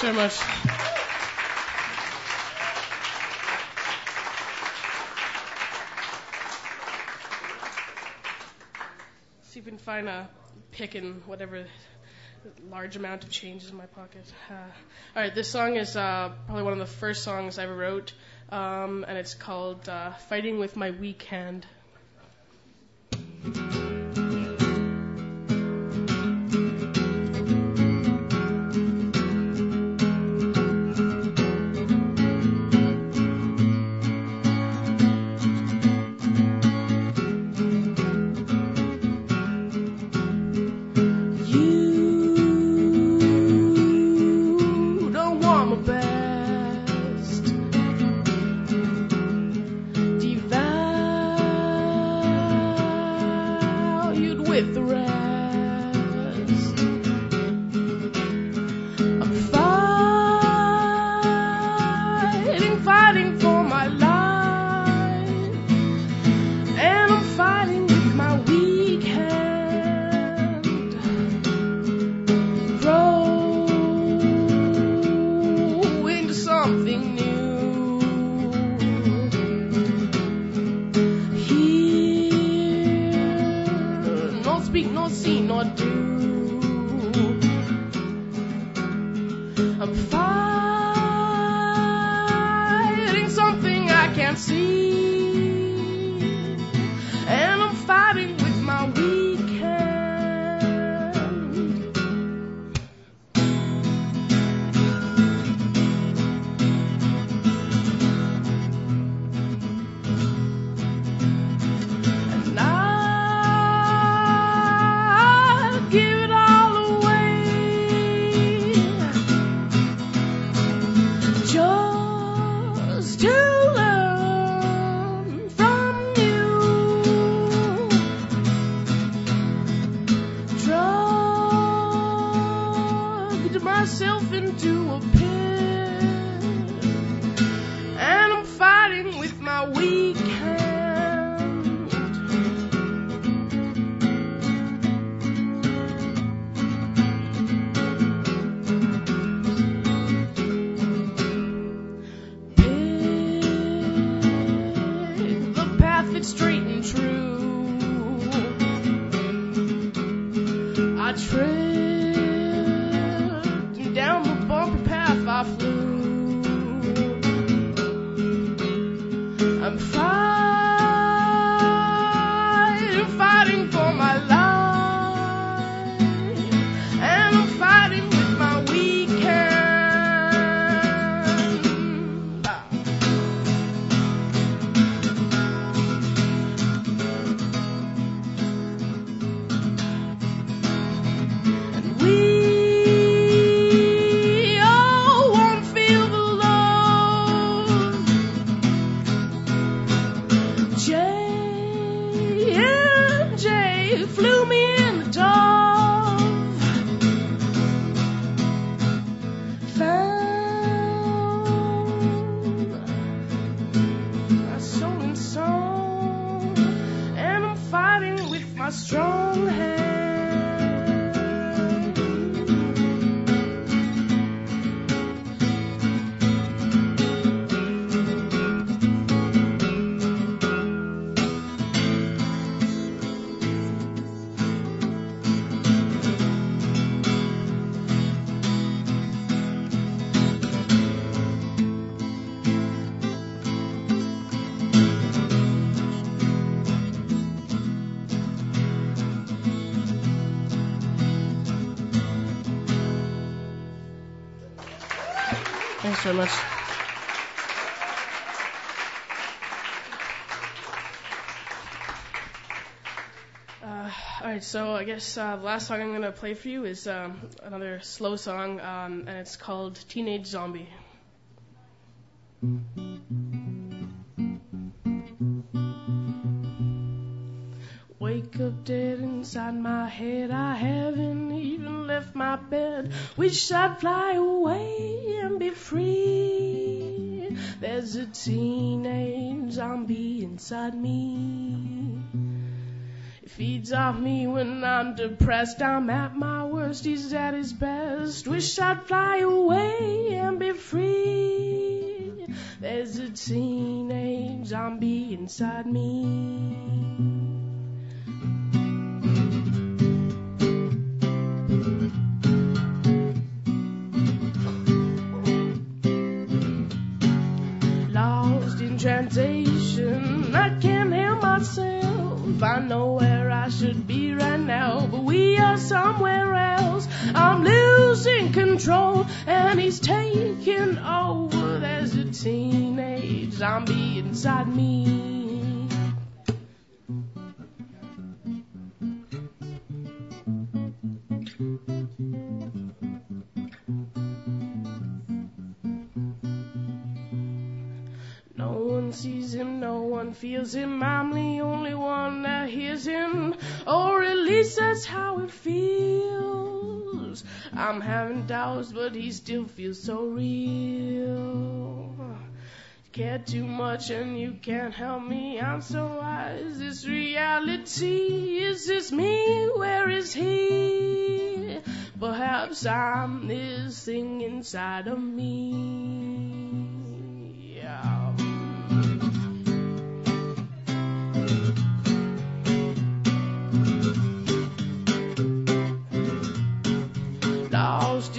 Very much. See if we can find a pick in whatever large amount of change is in my pocket. Uh, all right, this song is uh, probably one of the first songs I ever wrote, um, and it's called uh, "Fighting with My Weak Hand." So I guess uh, the last song I'm going to play for you is um, another slow song, um, and it's called Teenage Zombie. Wake up dead inside my head. I haven't even left my bed. Wish I'd fly away and be free. There's a teenage zombie inside me. Feeds off me when I'm depressed. I'm at my worst, he's at his best. Wish I'd fly away and be free. There's a teenage zombie inside me. Lost in translation, I can't hear myself. I know where I should be right now, but we are somewhere else. I'm losing control, and he's taking over. There's a teenage zombie inside me. Him, no one feels him. I'm the only one that hears him, or at least that's how it feels. I'm having doubts, but he still feels so real. Care too much and you can't help me. I'm so why is this reality? Is this me? Where is he? Perhaps I'm this thing inside of me.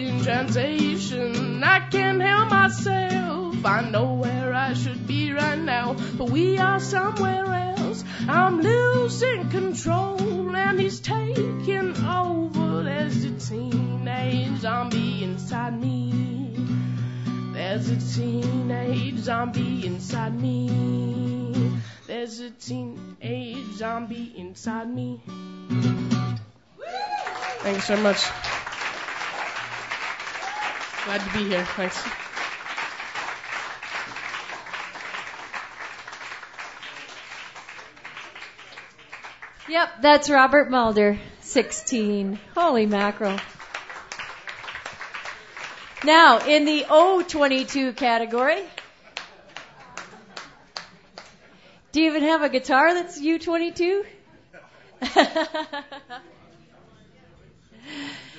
In translation, I can't help myself. I know where I should be right now, but we are somewhere else. I'm losing control, and he's taking over. There's a teenage zombie inside me. There's a teenage zombie inside me. There's a teenage zombie inside me. Thanks so much. Glad to be here. Thanks. Yep, that's Robert Mulder, 16. Holy mackerel. Now, in the O22 category, do you even have a guitar that's U22?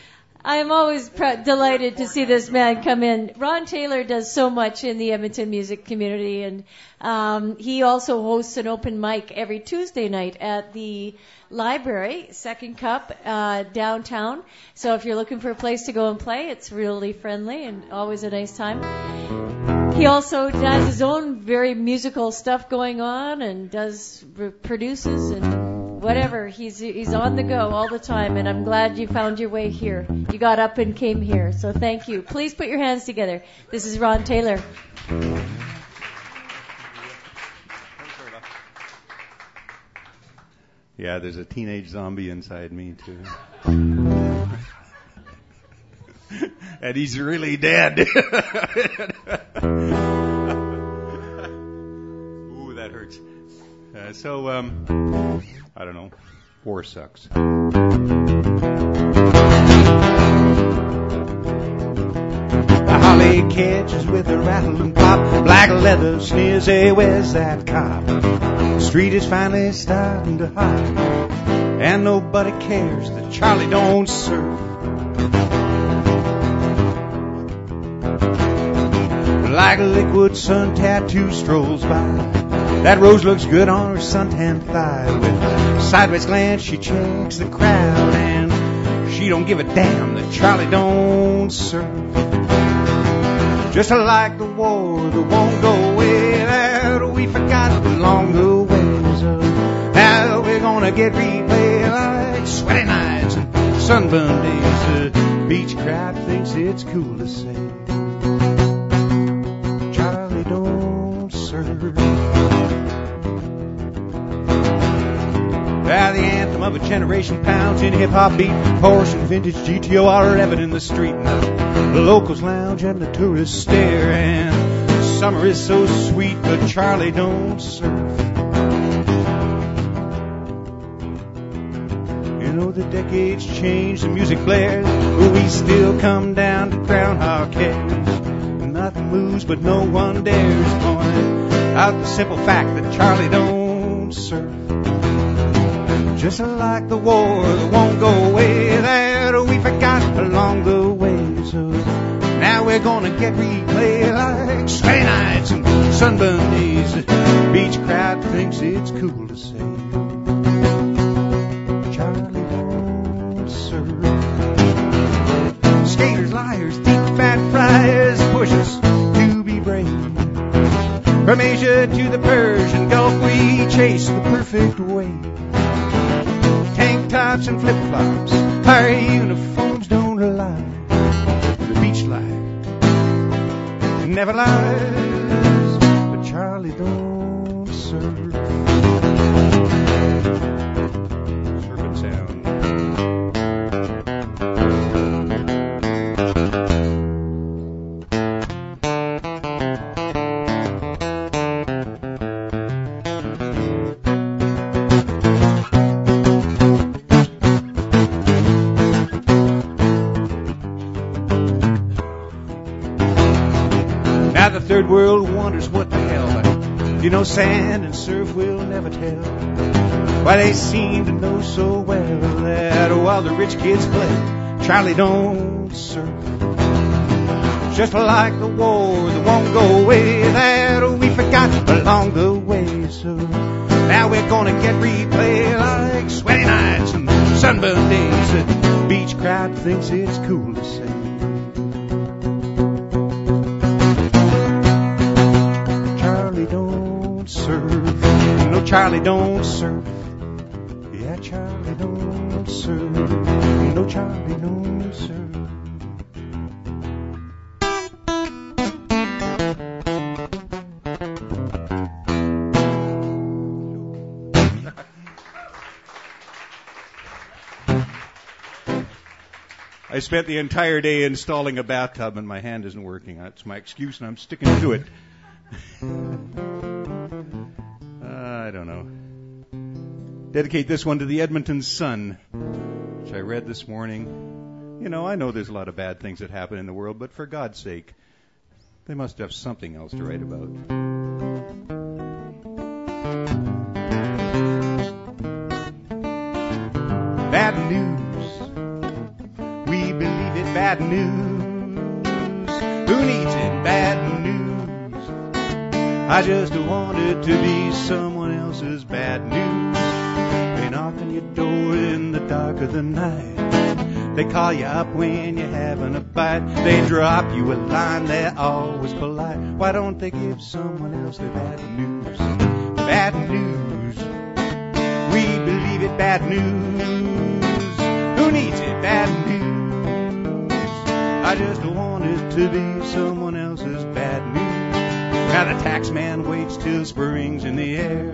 I'm always pr- delighted to see this man come in. Ron Taylor does so much in the Edmonton music community, and um, he also hosts an open mic every Tuesday night at the library, Second Cup, uh, downtown. So if you're looking for a place to go and play, it's really friendly and always a nice time. He also has his own very musical stuff going on and does produces and whatever. He's he's on the go all the time, and I'm glad you found your way here. You got up and came here, so thank you. Please put your hands together. This is Ron Taylor. Yeah, there's a teenage zombie inside me too. and he's really dead. Uh, so, um, I don't know. War sucks. The holly catches with a rattle and pop. Black leather sneers, hey, where's that cop? The street is finally starting to hot. And nobody cares that Charlie don't Like a liquid sun tattoo strolls by. That rose looks good on her suntan thigh. With sideways glance, she checks the crowd, and she don't give a damn that Charlie don't serve. Just like the war that won't go away, that we forgot long ago. So now we're gonna get replay like sweaty nights and sunburn days. The beach crowd thinks it's cool to say. Don't surf. Ah, the anthem of a generation pounds in hip hop beat. Porsche and vintage GTO are evident in the street. And the, locals lounge and the tourists stare. And summer is so sweet, but Charlie don't surf. You know the decades change, the music blares, but we still come down to groundhog cares. Nothing moves, but no one dares point out the simple fact that Charlie don't surf. Just like the war that won't go away that we forgot along the way. So now we're gonna get replay like sweaty nights and sunburn days. The beach crowd thinks it's cool to say. From Asia to the Persian Gulf, we chase the perfect wave. Tank tops and flip flops, our uniforms don't lie. The beach life never lies, but Charlie don't serve. Third world wonders what the hell. You know, sand and surf will never tell. Why they seem to know so well that while the rich kids play, Charlie don't surf. Just like the war that won't go away that we forgot along the way. So now we're gonna get replay like sweaty nights and sunburned days. The beach crowd thinks it's cool to say. Charlie don't surf. Yeah, Charlie don't surf. No, Charlie don't surf. I spent the entire day installing a bathtub and my hand isn't working. That's my excuse and I'm sticking to it. I don't know. Dedicate this one to the Edmonton Sun, which I read this morning. You know, I know there's a lot of bad things that happen in the world, but for God's sake, they must have something else to write about. Bad news. We believe it, bad news. Who needs it? Bad news. I just wanted to be someone else's bad news. They knock on your door in the dark of the night. They call you up when you're having a bite. They drop you a line, they're always polite. Why don't they give someone else the bad news? Bad news. We believe it, bad news. Who needs it? Bad news. I just wanted to be someone else's bad news. Now the tax man waits till spring's in the air.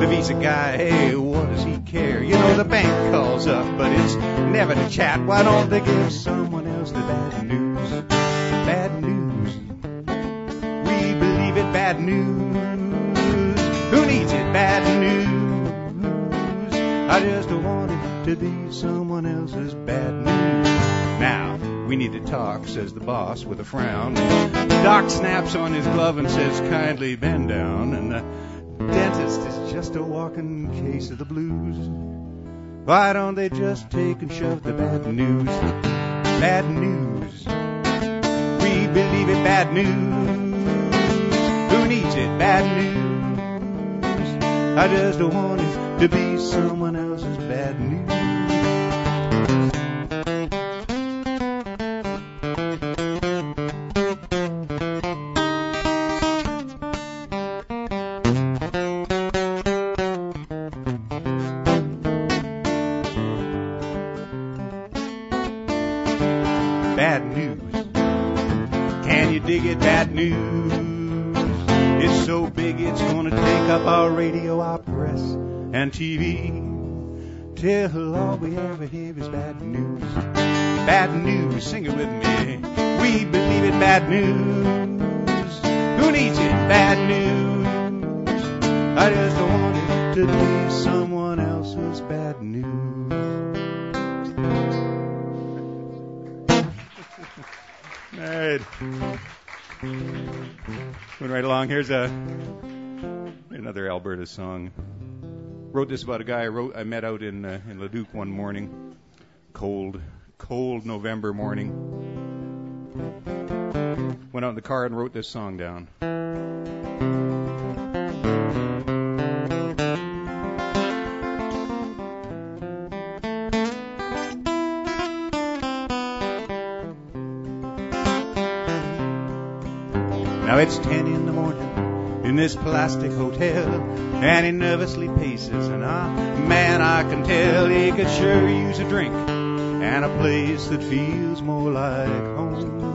The visa guy, hey, what does he care? You know the bank calls up, but it's never to chat. Why don't they give someone else the bad news? Bad news. We believe it, bad news. Who needs it? Bad news. I just want it to be someone else's bad news. Now, we need to talk, says the boss with a frown. Doc snaps on his glove and says, kindly bend down. And the dentist is just a walking case of the blues. Why don't they just take and shove the bad news? Bad news. We believe it, bad news. Who needs it? Bad news. I just wanted to be someone else's bad news. Alberta song. wrote this about a guy I wrote I met out in uh, in Leduc one morning, cold, cold November morning. Went out in the car and wrote this song down. Now it's ten in this plastic hotel, and he nervously paces. And ah, man, I can tell he could sure use a drink and a place that feels more like home.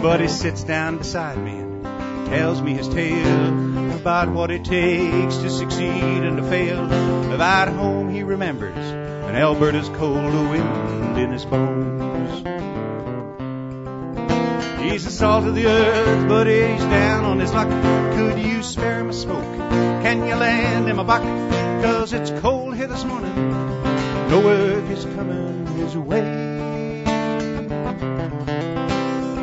But he sits down beside me and tells me his tale about what it takes to succeed and to fail. Of at home he remembers, and Alberta's cold, wind in his bones. He's the salt of the earth, but he's down on his luck. Could you spare him a smoke? Can you land him a buck? Cause it's cold here this morning. No work is coming his way.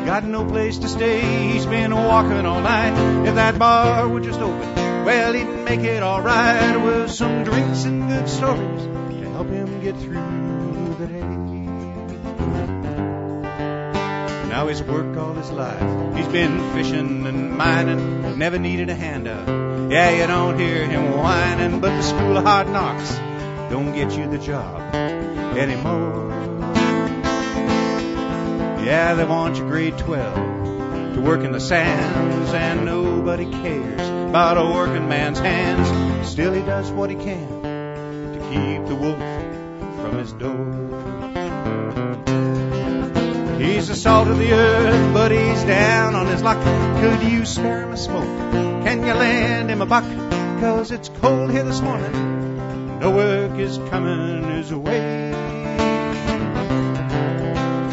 Got no place to stay. He's been walking all night. If that bar would just open, well, he'd make it alright with some drinks and good stories to help him get through Now he's worked all his life. He's been fishing and mining, never needed a handout. Yeah, you don't hear him whining, but the school of hard knocks don't get you the job anymore. Yeah, they want you grade 12 to work in the sands, and nobody cares about a working man's hands. Still, he does what he can to keep the wolf from his door. He's the salt of the earth, but he's down on his luck. Could you spare him a smoke? Can you lend him a buck? Cause it's cold here this morning. No work is coming his way.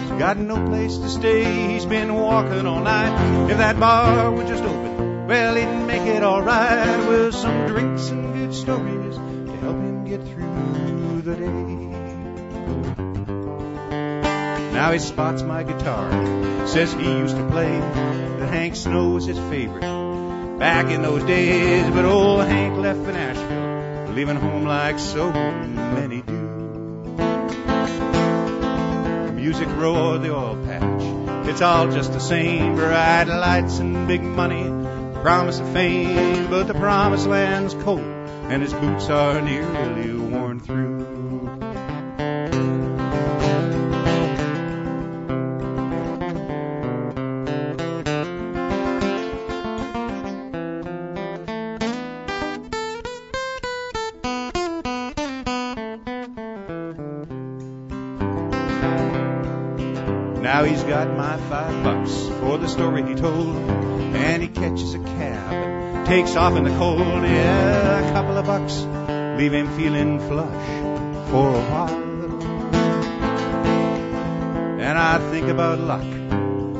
He's got no place to stay. He's been walking all night. If that bar would just open, well, he'd make it alright with some drinks and good stories to help him get through the day. Now he spots my guitar, says he used to play that Hank Snow was his favorite back in those days. But old Hank left for Nashville, leaving home like so many do. Music roared the oil patch, it's all just the same. Bright lights and big money, promise of fame, but the promised land's cold and his boots are nearly worn story he told, and he catches a cab, takes off in the cold. Yeah, a couple of bucks leave him feeling flush for a while. And I think about luck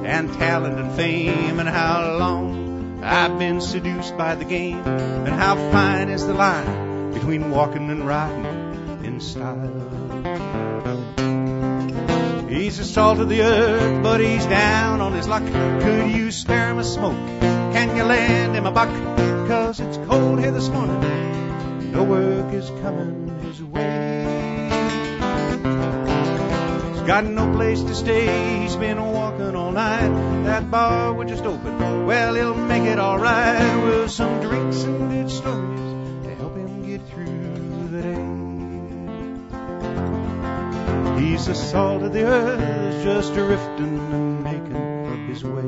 and talent and fame and how long I've been seduced by the game and how fine is the line between walking and riding in style. He's the salt of the earth, but he's down on his luck. Could you spare him a smoke? Can you lend him a buck? Cause it's cold here this morning. No work is coming his way. He's got no place to stay. He's been walking all night. That bar would just open. Well, he'll make it alright with some drinks and good stories He's the salt of the earth, just drifting and making his way.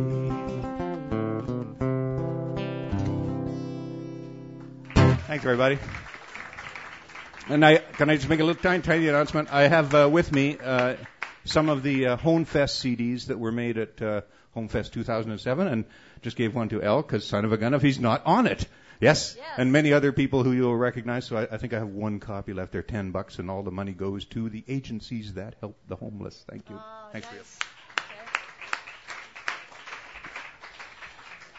Thanks, everybody. And I can I just make a little tiny, tiny announcement? I have uh, with me uh, some of the uh, Homefest CDs that were made at uh, Homefest 2007, and just gave one to Al because son of a gun if he's not on it. Yes? Yes. and many other people who you'll recognize. So I, I think I have one copy left. They're ten bucks, and all the money goes to the agencies that help the homeless. Thank you. Thanks, Ria.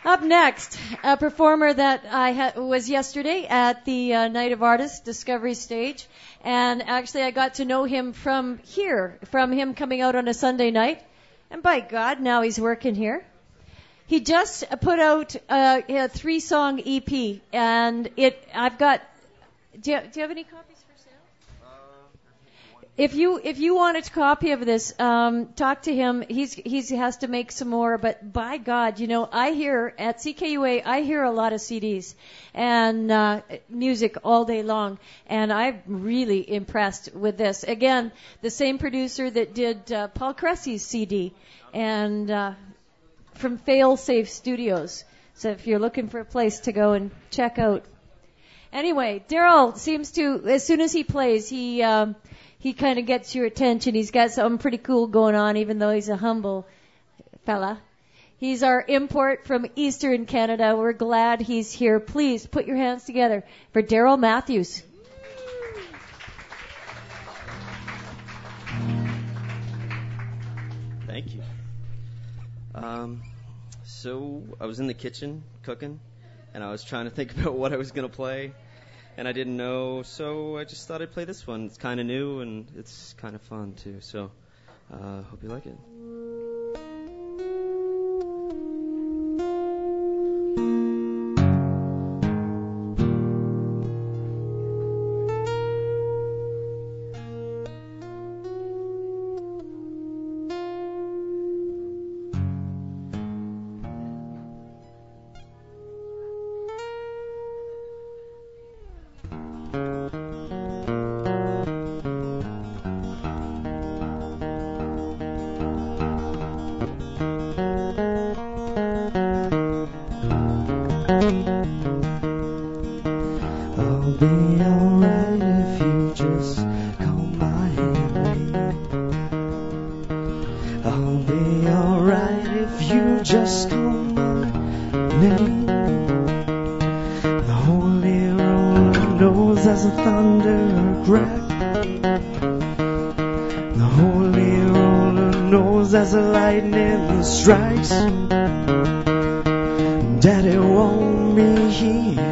Up next, a performer that I ha- was yesterday at the uh, Night of Artists Discovery Stage, and actually I got to know him from here, from him coming out on a Sunday night, and by God, now he's working here. He just put out uh, a three-song EP, and it. I've got. Do you, do you have any copies for sale? Uh, If you if you want a copy of this, um, talk to him. He's he's he has to make some more. But by God, you know, I hear at CKUA, I hear a lot of CDs and uh, music all day long, and I'm really impressed with this. Again, the same producer that did uh, Paul Cressy's CD, and uh, from Failsafe Studios. So if you're looking for a place to go and check out. Anyway, Daryl seems to, as soon as he plays, he um, he kind of gets your attention. He's got something pretty cool going on, even though he's a humble fella. He's our import from Eastern Canada. We're glad he's here. Please put your hands together for Daryl Matthews. Um, so I was in the kitchen cooking, and I was trying to think about what I was gonna play, and I didn't know, so I just thought I'd play this one. It's kind of new and it's kind of fun too. So, uh, hope you like it. The holy roller knows as a lightning strikes. Daddy won't be here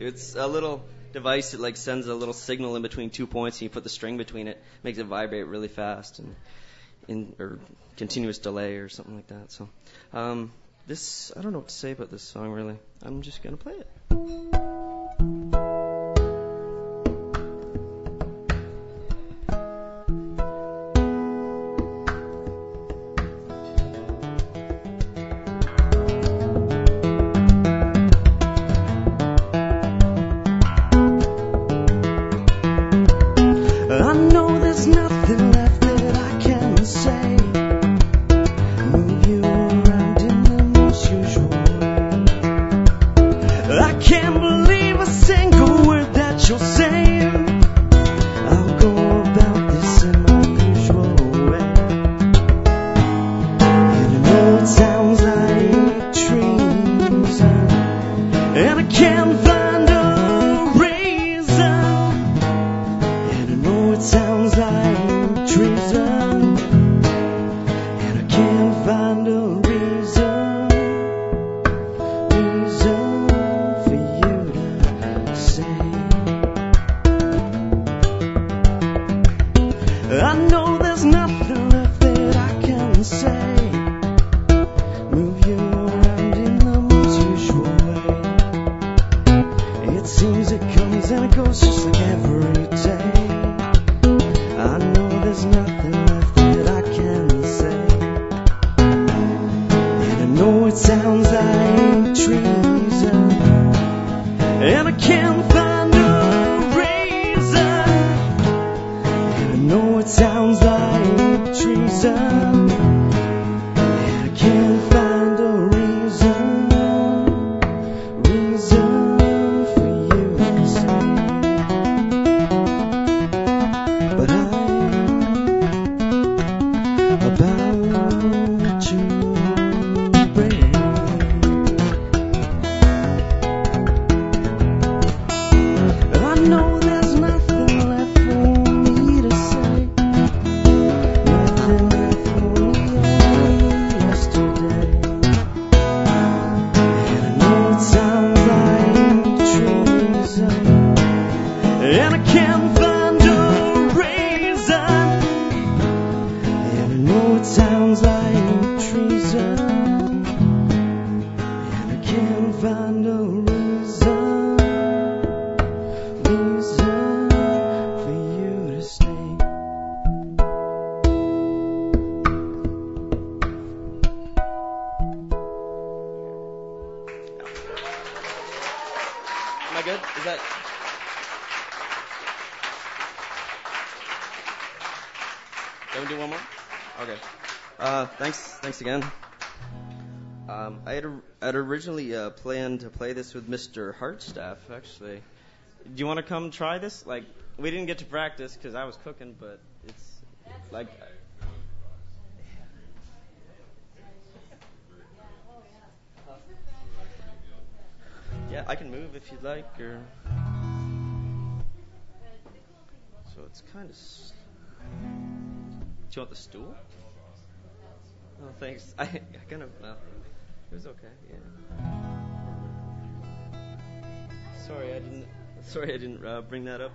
it's a little device that like sends a little signal in between two points, and you put the string between it, makes it vibrate really fast and in or continuous delay or something like that. So, um, this I don't know what to say about this song really. I'm just gonna play it. Can't find a reason. Reason for you to stay. Am I good? Is that? Can we do one more? Okay. Uh, thanks. Thanks again. Originally uh, planned to play this with Mr. Hartstaff. Actually, do you want to come try this? Like, we didn't get to practice because I was cooking, but it's like. Yeah, I can move if you'd like, or. So it's kind of. Do you want the stool? Oh, thanks. I, I kind of. It was okay. Yeah. Sorry, I didn't. Sorry, I didn't uh, bring that up.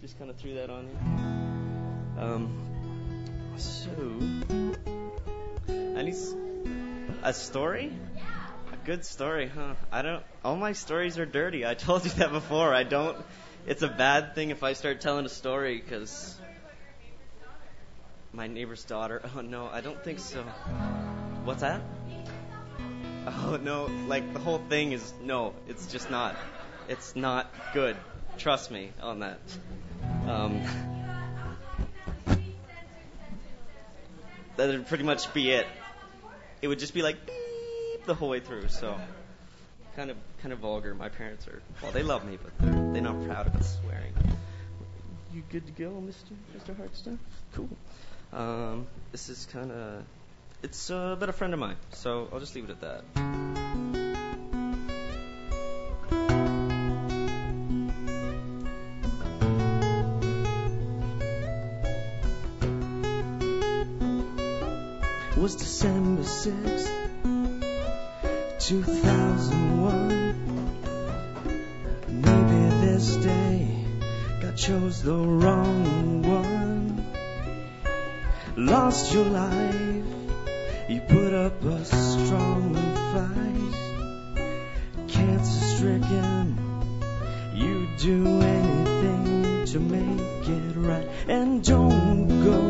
Just kind of threw that on you. Um. So. Any a story? Yeah. A good story, huh? I don't. All my stories are dirty. I told you that before. I don't. It's a bad thing if I start telling a story because my neighbor's daughter. Oh no, I don't think so. What's that? Oh no, like the whole thing is no. It's just not. It's not good. Trust me on that. Um, that'd pretty much be it. It would just be like beep the whole way through. So kind of kind of vulgar. My parents are well, they love me, but they're they're not proud of us swearing. You good to go, Mister Mister Hartstone? Cool. Um, this is kind of it's uh, about a friend of mine, so I'll just leave it at that. It was December 6th, 2001. Maybe this day God chose the wrong one. Lost your life, you put up a strong fight. Cancer stricken, you do anything to make it right. And don't go,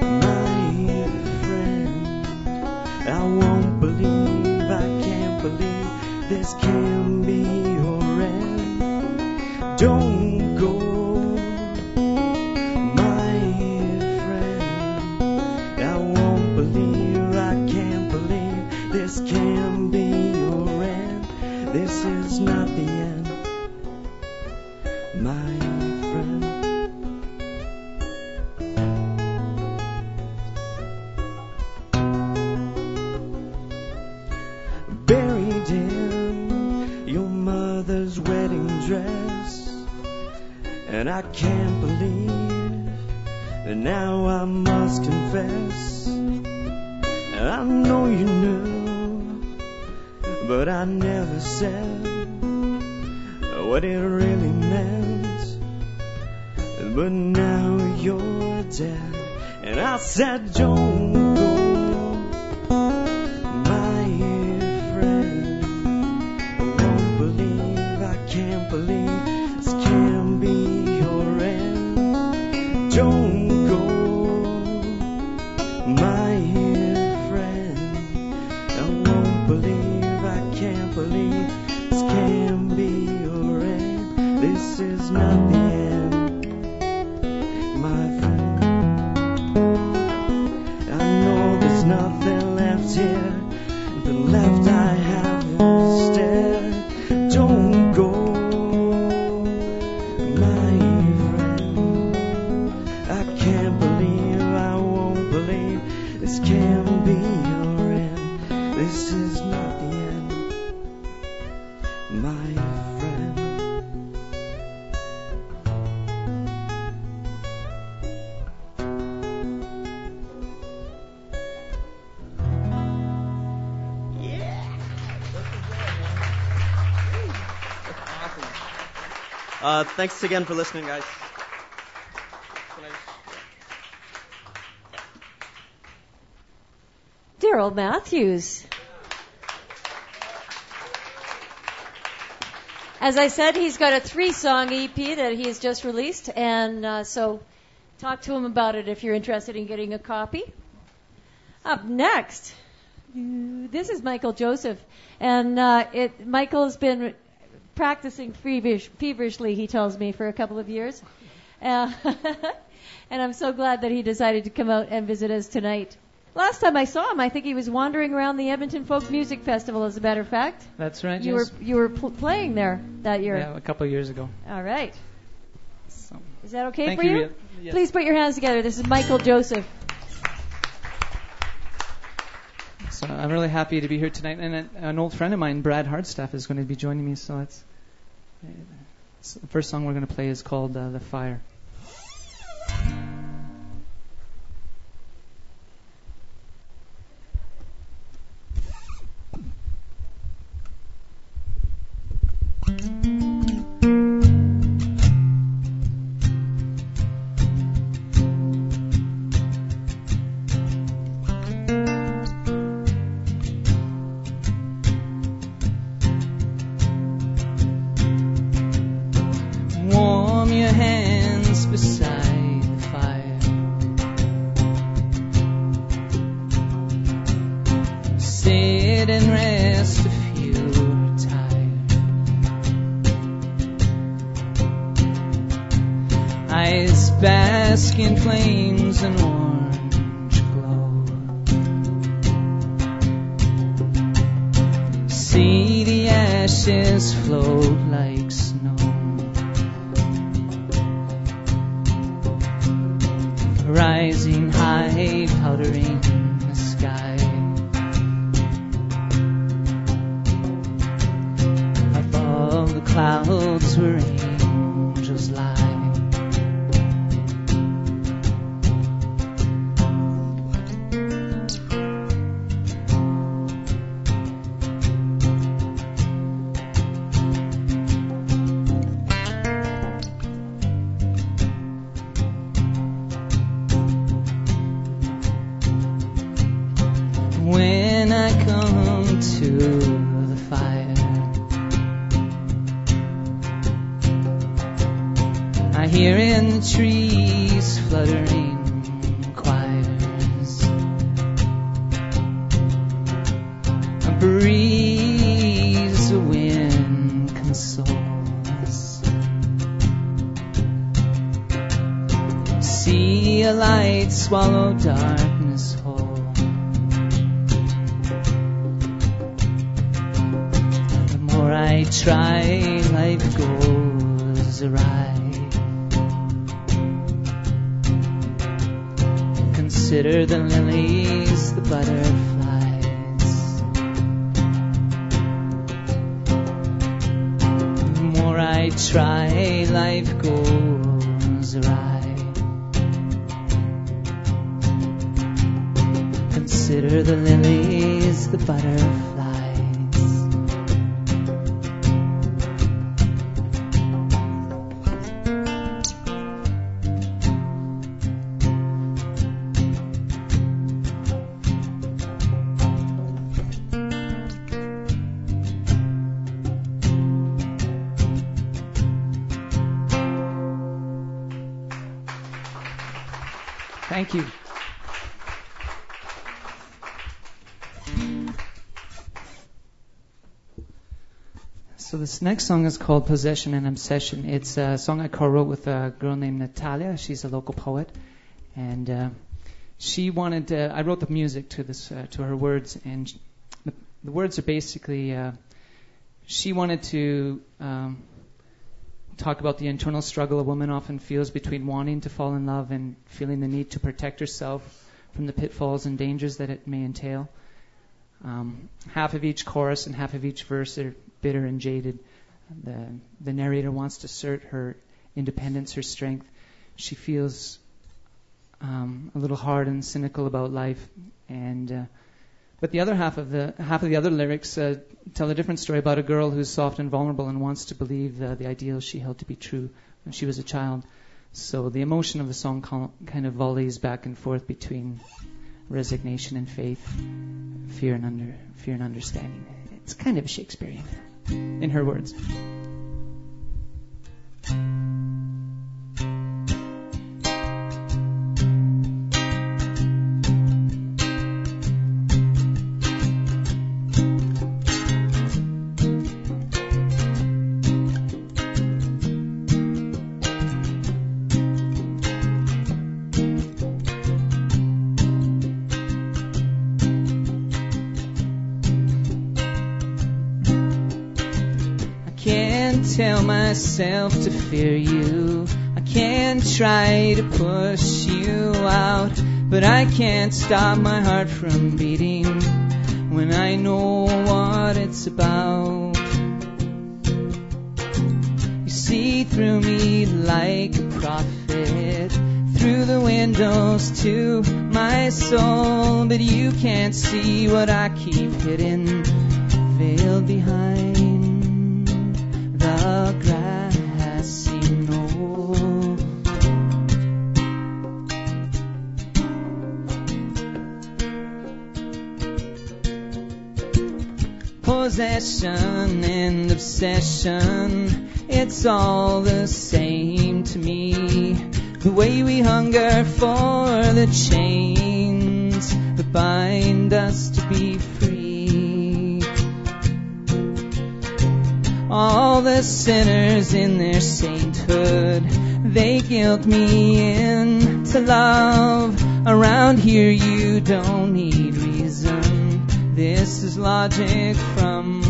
my friend. I won't believe, I can't believe this can And I can't believe that now I must confess. And I know you knew, but I never said what it really meant. But now you're dead, and I said, don't thanks again for listening, guys. Daryl Matthews. As I said, he's got a three-song EP that he has just released, and uh, so talk to him about it if you're interested in getting a copy. Up next, this is Michael Joseph, and uh, it Michael's been practicing feverish, feverishly. He tells me for a couple of years, uh, and I'm so glad that he decided to come out and visit us tonight. Last time I saw him, I think he was wandering around the Edmonton Folk Music Festival. As a matter of fact, That's right. you yes. were you were pl- playing there that year. Yeah, a couple of years ago. All right. Is that okay for you, you? Yes. Please put your hands together. This is Michael Joseph. So I'm really happy to be here tonight, and an- old friend of mine, Brad Hardstaff, is going to be joining me. So it's, first song we're going to play is called uh, "The Fire." This next song is called Possession and Obsession. It's a song I co-wrote with a girl named Natalia. She's a local poet, and uh, she wanted. To, I wrote the music to this uh, to her words, and the, the words are basically. Uh, she wanted to um, talk about the internal struggle a woman often feels between wanting to fall in love and feeling the need to protect herself from the pitfalls and dangers that it may entail. Um, half of each chorus and half of each verse are bitter and jaded. The, the narrator wants to assert her independence, her strength. She feels um, a little hard and cynical about life, and uh, but the other half of the half of the other lyrics uh, tell a different story about a girl who's soft and vulnerable and wants to believe uh, the ideals she held to be true when she was a child. So the emotion of the song kind of volleys back and forth between resignation and faith, fear and under fear and understanding. It's kind of Shakespearean, in her words. Myself to fear you. I can't try to push you out, but I can't stop my heart from beating when I know what it's about. You see through me like a prophet, through the windows to my soul, but you can't see what I keep hidden, veiled behind Possession and obsession, it's all the same to me. The way we hunger for the chains that bind us to be free. All the sinners in their sainthood, they guilt me into love. Around here you don't need reason. This is logic from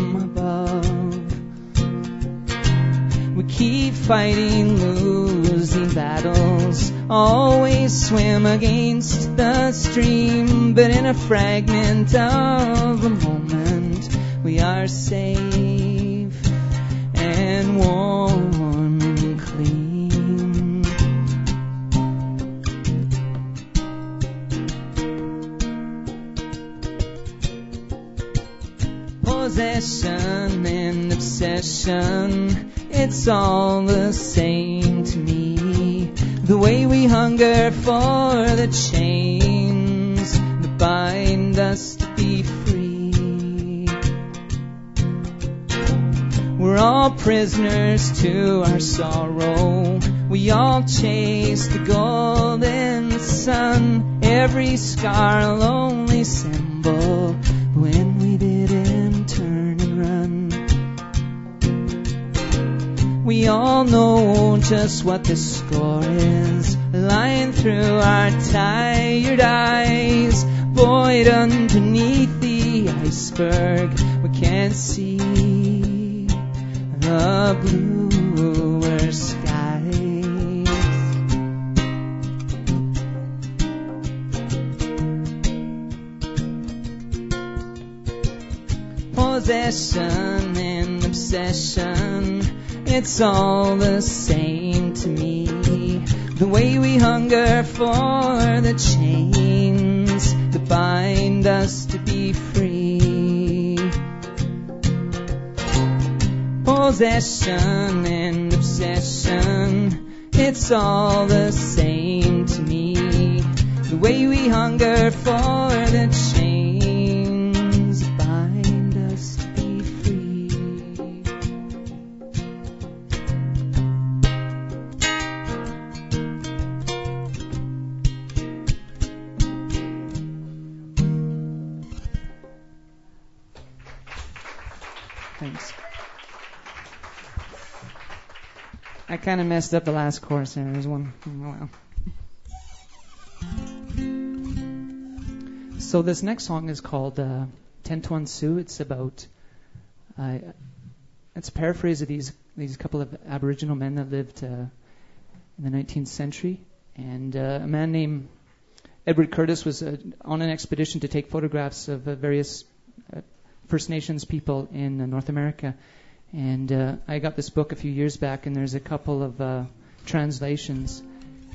keep fighting losing battles, always swim against the stream, but in a fragment of a moment, we are safe and warm and clean. Possession and obsession, it's all the same to me. The way we hunger for the chains that bind us to be free. We're all prisoners to our sorrow. We all chase the golden sun. Every scar a lonely symbol We all know just what the score is, lying through our tired eyes. Void underneath the iceberg, we can't see the bluer skies. Possession and obsession, it's all the same to me. The way we hunger for the chains that bind us to be free. Possession and obsession, it's all the same to me. The way we hunger for the I kind of messed up the last chorus there. There's one. Oh. So this next song is called uh, Teton Sioux. It's about uh, it's a paraphrase of these these couple of Aboriginal men that lived uh, in the 19th century, and uh, a man named Edward Curtis was uh, on an expedition to take photographs of uh, various uh, First Nations people in uh, North America. And uh, I got this book a few years back, and there's a couple of uh, translations,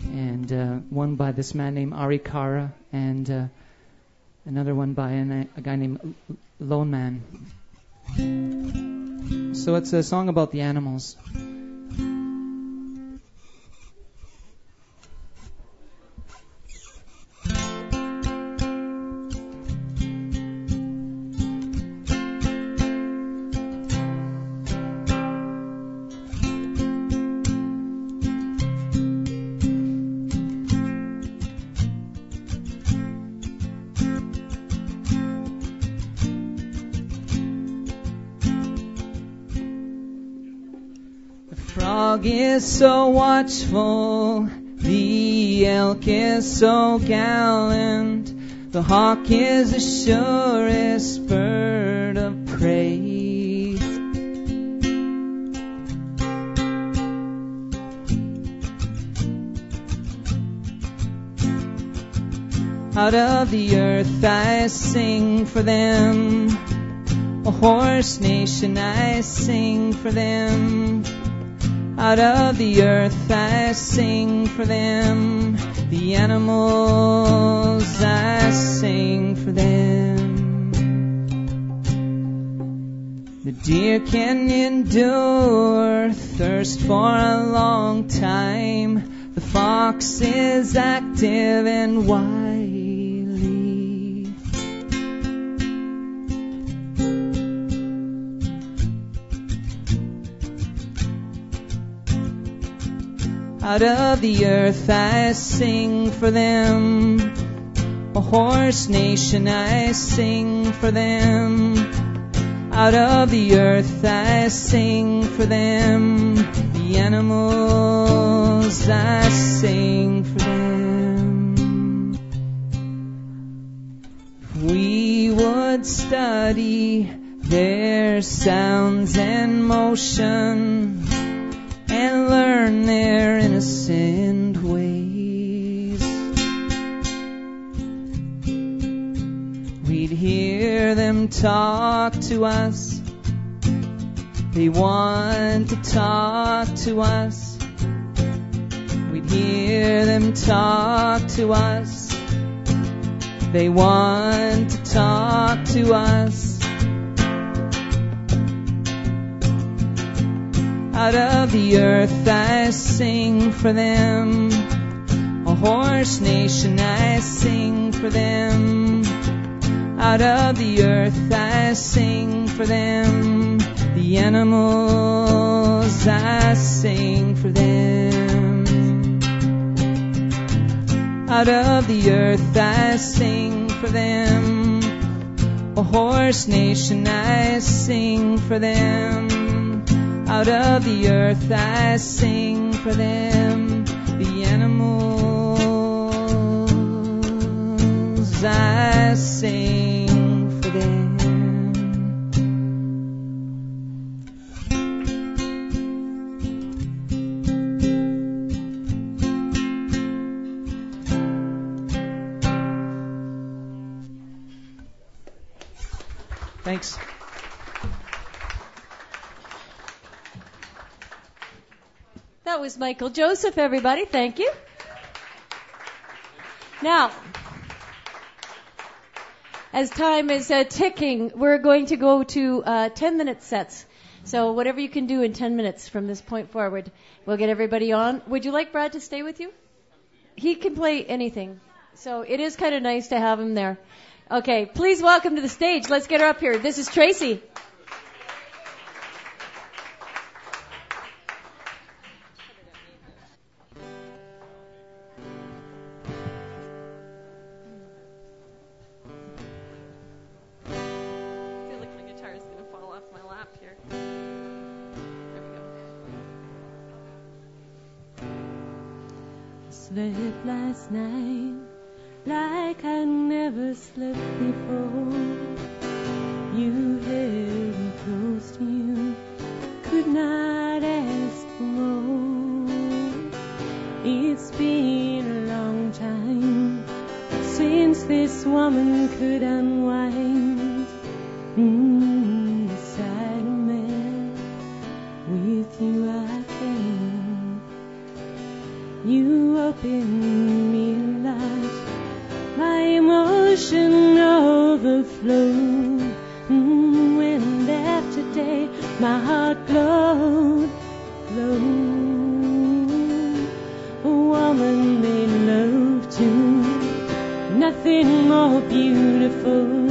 and uh, one by this man named Ari Kara, and uh, another one by an, a guy named Lone Man. So it's a song about the animals. Frog is so watchful, the elk is so gallant, the hawk is the surest bird of prey. Out of the earth I sing for them. A horse nation I sing for them. Out of the earth I sing for them. The animals I sing for them. The deer can endure thirst for a long time. The fox is active and wily. Out of the earth I sing for them. A horse nation I sing for them. Out of the earth I sing for them. The animals I sing for them. We would study their sounds and motion and learn their innocent ways. We'd hear them talk to us. They want to talk to us. We'd hear them talk to us. They want to talk to us. Out of the earth I sing for them. A horse nation I sing for them. Out of the earth I sing for them. The animals I sing for them. Out of the earth I sing for them. A horse nation I sing for them. Out of the earth I sing for them. The animals I sing for them. Thanks. That was Michael Joseph, everybody. Thank you. Now, as time is uh, ticking, we're going to go to uh, 10 minute sets. So, whatever you can do in 10 minutes from this point forward, we'll get everybody on. Would you like Brad to stay with you? He can play anything. So, it is kind of nice to have him there. Okay, please welcome to the stage. Let's get her up here. This is Tracy. Slept last night like I never slept before. You held me close to you, could not ask for more. It's been a long time since this woman could unwind mm, beside a man. With you I. You open me lot. My emotion overflowed. Mm, when left today, my heart glowed, glowed. A woman made love to nothing more beautiful,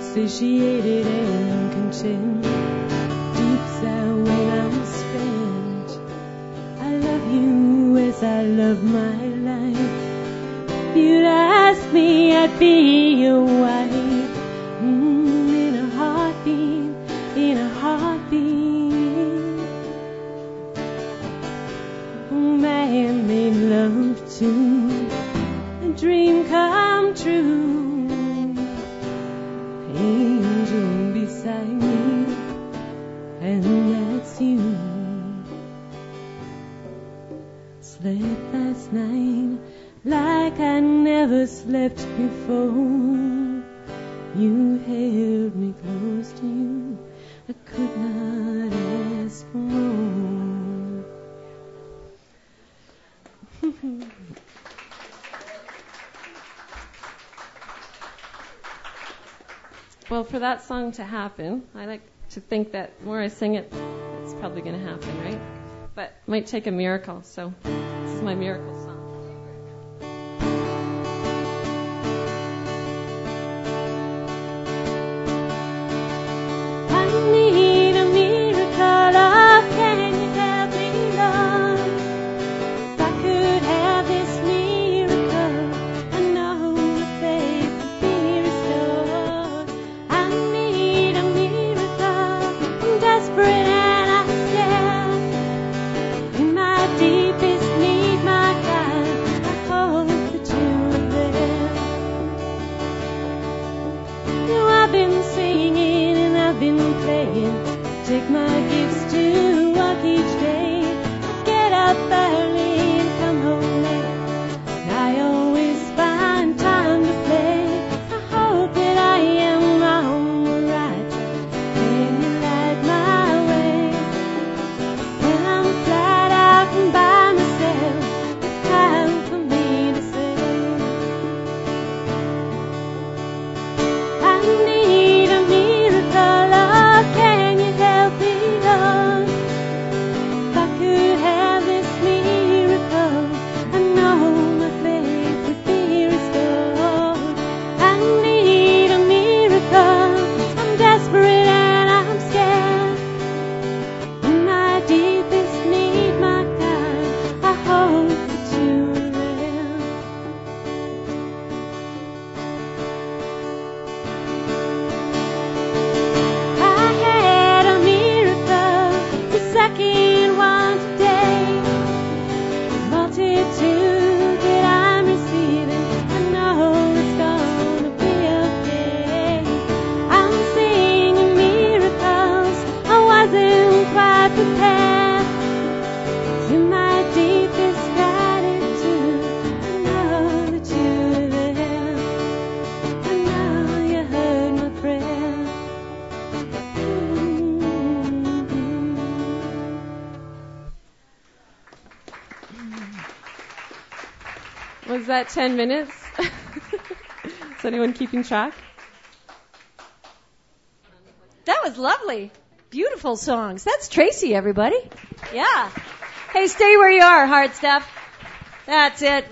satiated and content. Deep sigh when I'm spent. I love you as I love my life. If you'd ask me, I'd be your wife. Mm, in a heartbeat, in a heartbeat. Man made love to a dream come true. Angel beside me, and that's you. Slept last night like I never slept before. You held me close to you. I could not ask for more. Well, for that song to happen, I like to think that the more I sing it, it's probably going to happen, right? But it might take a miracle. So this is my miracle song. Take my that 10 minutes? Is anyone keeping track? That was lovely. Beautiful songs. That's Tracy, everybody. Yeah. Hey, stay where you are, Hardstaff. That's it.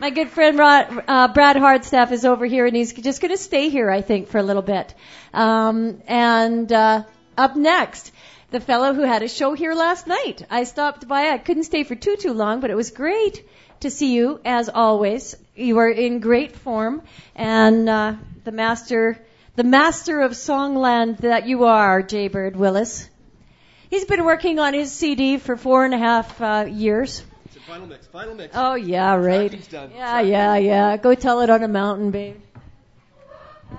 My good friend Rod, uh, Brad Hardstaff is over here, and he's just going to stay here, I think, for a little bit. Um, and uh, up next, the fellow who had a show here last night. I stopped by. I couldn't stay for too too long, but it was great to see you as always. You are in great form, and uh, the master, the master of Songland that you are, Jaybird Willis. He's been working on his CD for four and a half uh, years. It's a final mix. Final mix. Oh yeah, right. Yeah, yeah, yeah. Go tell it on a mountain, babe.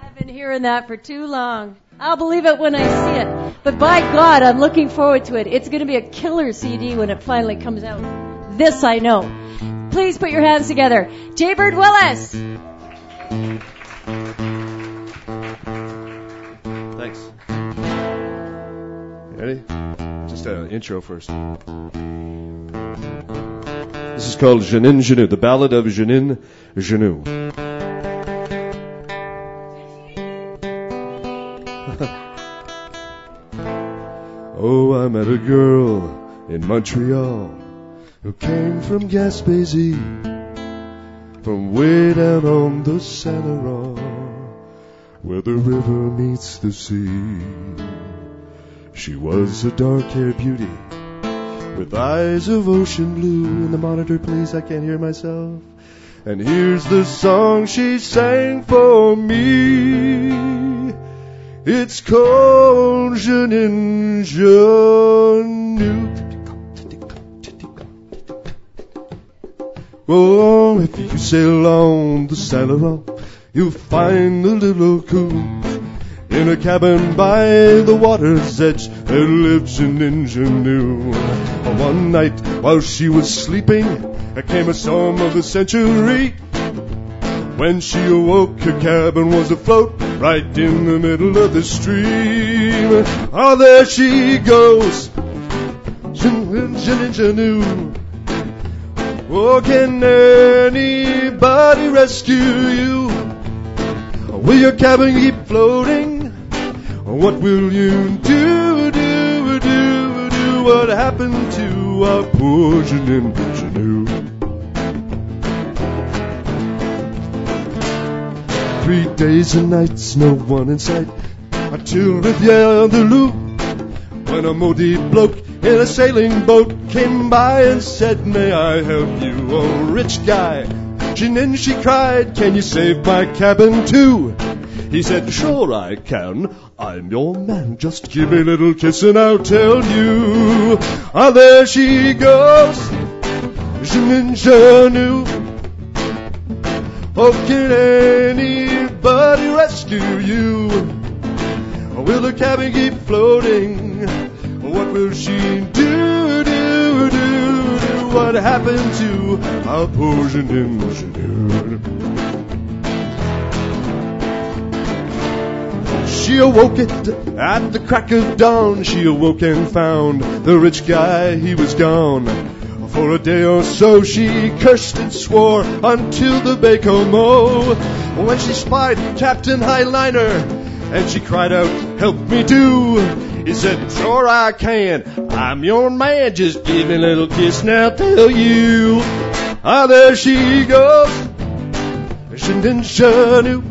I've been hearing that for too long. I'll believe it when I see it. But by God, I'm looking forward to it. It's going to be a killer CD when it finally comes out. This I know. Please put your hands together. Jaybird Willis. Thanks. Ready? Just an intro first. This is called Jeanine Genou, the ballad of Jeanine Genou. oh, I met a girl in Montreal who came from Gaspésie, from way down on the Saint Laurent, where the river meets the sea. She was a dark-haired beauty with eyes of ocean blue. In the monitor, please, I can't hear myself. And here's the song she sang for me. It's called Je jamais. Oh, if you sail on the Laurent, you'll find a little coon in a cabin by the water's edge. There lives an ingenue. One night while she was sleeping, there came a storm of the century. When she awoke, her cabin was afloat right in the middle of the stream. Oh, there she goes, ingenue. Oh, can anybody rescue you? Will your cabin keep floating? What will you do, do, do, do? What happened to our poor Jeanine Genou? Three days and nights, no one in sight, until Rivière-du-Loup, when a moody bloke in a sailing boat came by and said, May I help you, oh rich guy? Jeanine, she cried, Can you save my cabin too? He said, Sure I can. I'm your man. Just give me a little kiss and I'll tell you. Ah, there she goes. Jeanine Genou. Oh, can anybody rescue you? Will the cabin keep floating? What will she do, do, do, do? What happened to our Jeanine Genou? She awoke it at the crack of dawn. She awoke and found the rich guy, he was gone. For a day or so she cursed and swore until the Baie-Comeau. When she spied Captain Highliner and she cried out, Help me do. He said, Sure I can. I'm your man. Just give me a little kiss and I'll tell you. Ah, there she goes. Genou.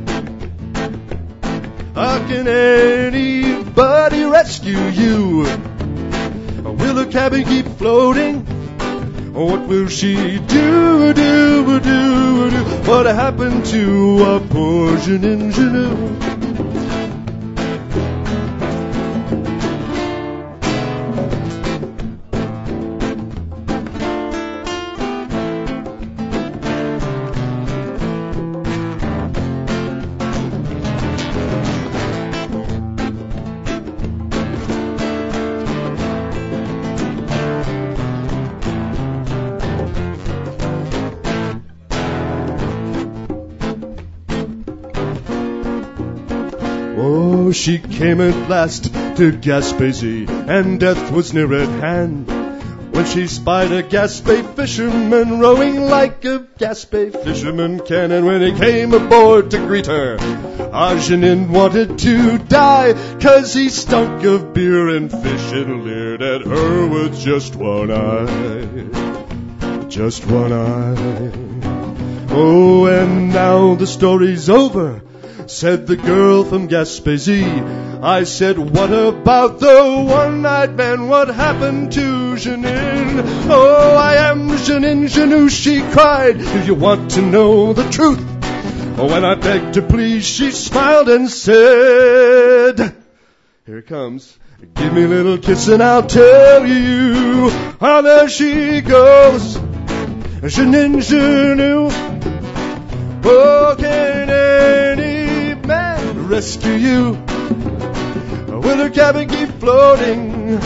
How can anybody rescue you? Will the cabin keep floating? What will she do, do, do, do? What happened to our poor Genou? She came at last to Gaspésie, and death was near at hand. When she spied a Gaspé fisherman rowing like a Gaspé fisherman can, and when he came aboard to greet her, Argenin wanted to die, cause he stunk of beer and fish and leered at her with just one eye. Just one eye. Oh, and now the story's over, said the girl from Gaspésie. I said, what about the one-eyed man? What happened to Janine? Oh, I am Janine Janou, she cried. Do you want to know the truth? Oh, when I begged her please, she smiled and said, here it comes. Give me a little kiss and I'll tell you how there she goes. Janine Janou. Oh, can rescue you? Will her cabin keep floating?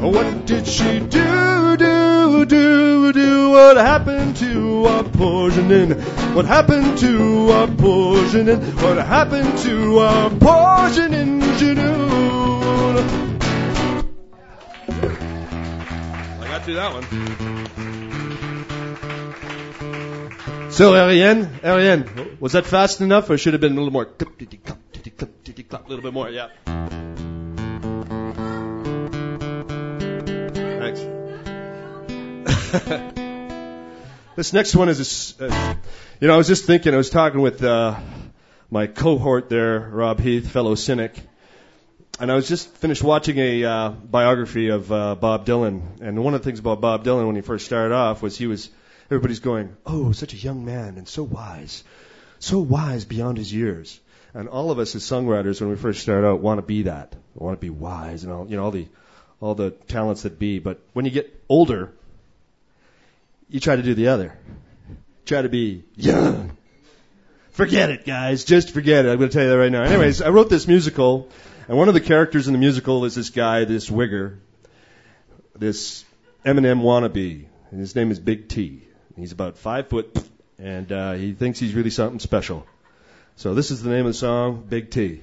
What did she do, do, do, do? What happened to our poor Janine? What happened to our poor Janine? What happened to our poor Janine Janoon? I got through that one. So, Ariane, Ariane, was that fast enough or should have been a little more? A little bit more, yeah. Thanks. this next one is, a, uh, you know, I was just thinking, I was talking with uh, my cohort there, Rob Heath, fellow cynic, and I was just finished watching a uh, biography of uh, Bob Dylan. And one of the things about Bob Dylan when he first started off was he was, everybody's going, oh, such a young man and so wise, so wise beyond his years. And all of us as songwriters, when we first start out, want to be that. We want to be wise and all, you know, all the all the talents that be. But when you get older, you try to do the other. Try to be young. Forget it, guys. Just forget it. I'm going to tell you that right now. Anyways, I wrote this musical, and one of the characters in the musical is this guy, this wigger, this Eminem wannabe, and his name is Big T. He's about five foot, and uh, he thinks he's really something special. So this is the name of the song, Big T.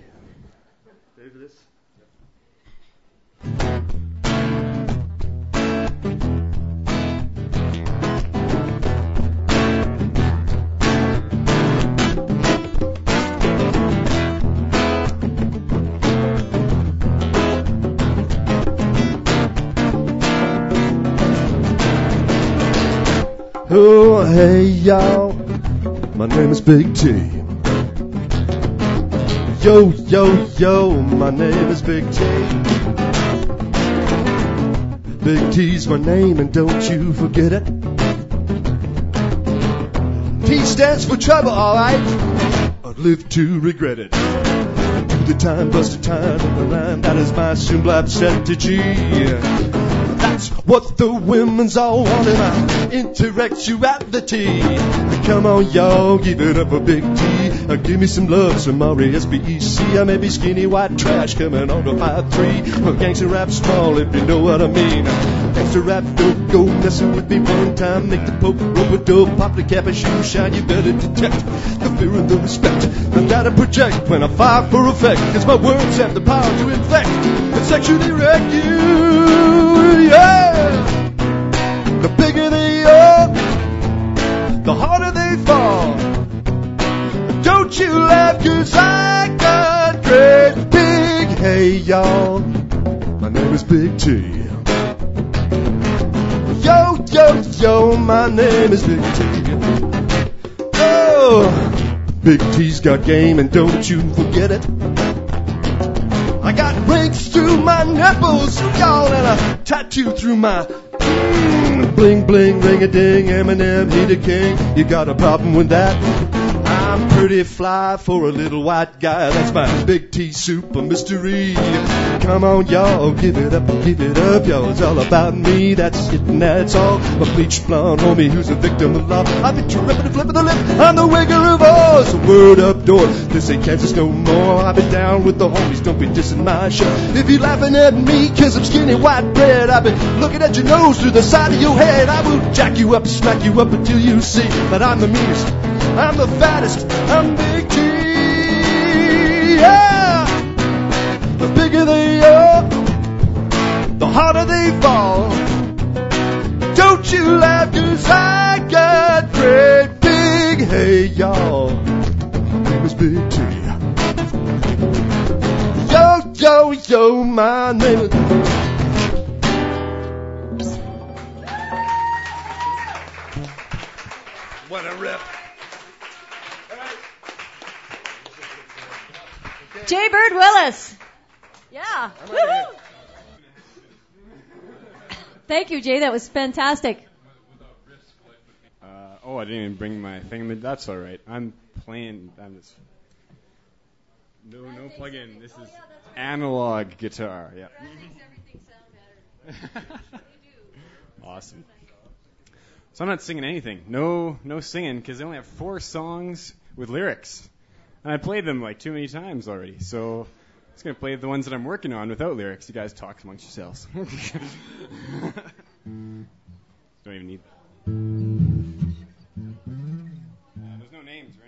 Oh, hey, y'all. My name is Big T. Yo, yo, yo, my name is Big T. Big T's my name, and don't you forget it. T stands for trouble, alright. I'd live to regret it. Do the time, busted time, on the line, that is my Simblab strategy. That's what the women's all want in my intellectuality. Come on, y'all, give it up a big T. Uh, give me some love, some R-E-S-B-E-C. I may be skinny white trash coming on to 5-3. Uh, gangster rap small, if you know what I mean. Gangster rap don't go messing with me one time. Make the poke rope a dope, pop the cap and shoe shine. You better detect the fear and the respect And that I project when I fire for effect. Cause my words have the power to infect and sexually wreck you. Yeah! The bigger the harder they fall. Don't you laugh, cause I got great big. Hey, y'all, my name is Big T. Yo, yo, yo, my name is Big T. Oh, Big T's got game, and don't you forget it. I got rings through my nipples, y'all, and a tattoo through my bling bling ring a ding Eminem he the king. You got a problem with that? I'm pretty fly for a little white guy. That's my big T super mystery. Come on, y'all, give it up, give it up, y'all. It's all about me. That's it, and that's all. My bleached blonde homie who's a victim of law. I've been tripping and flipping the lip. I'm the wigger of. So word up, door. This ain't Kansas no more. I've been down with the homies. Don't be dissing my show. If you're laughing at me cause I'm skinny white bread, I've been looking at your nose through the side of your head. I will jack you up, smack you up until you see that I'm the meanest. I'm the fattest. I'm Big T. Yeah. The bigger they are, the harder they fall. Don't you laugh, cause I got great big hey y'all. Name is Big T. Yo, yo, yo, my name is. What a rip. Jay Bird Willis. Yeah. Woo-hoo. Thank you, Jay. That was fantastic. Uh, oh, I didn't even bring my thing. but That's all right. I'm playing. I'm just. No, no plug-in. This is analog guitar. Yeah. awesome. So I'm not singing anything. No, no singing because they only have four songs with lyrics, and I played them like too many times already. So I'm just gonna play the ones that I'm working on without lyrics. You guys talk amongst yourselves. Don't even need. Uh, there's no names or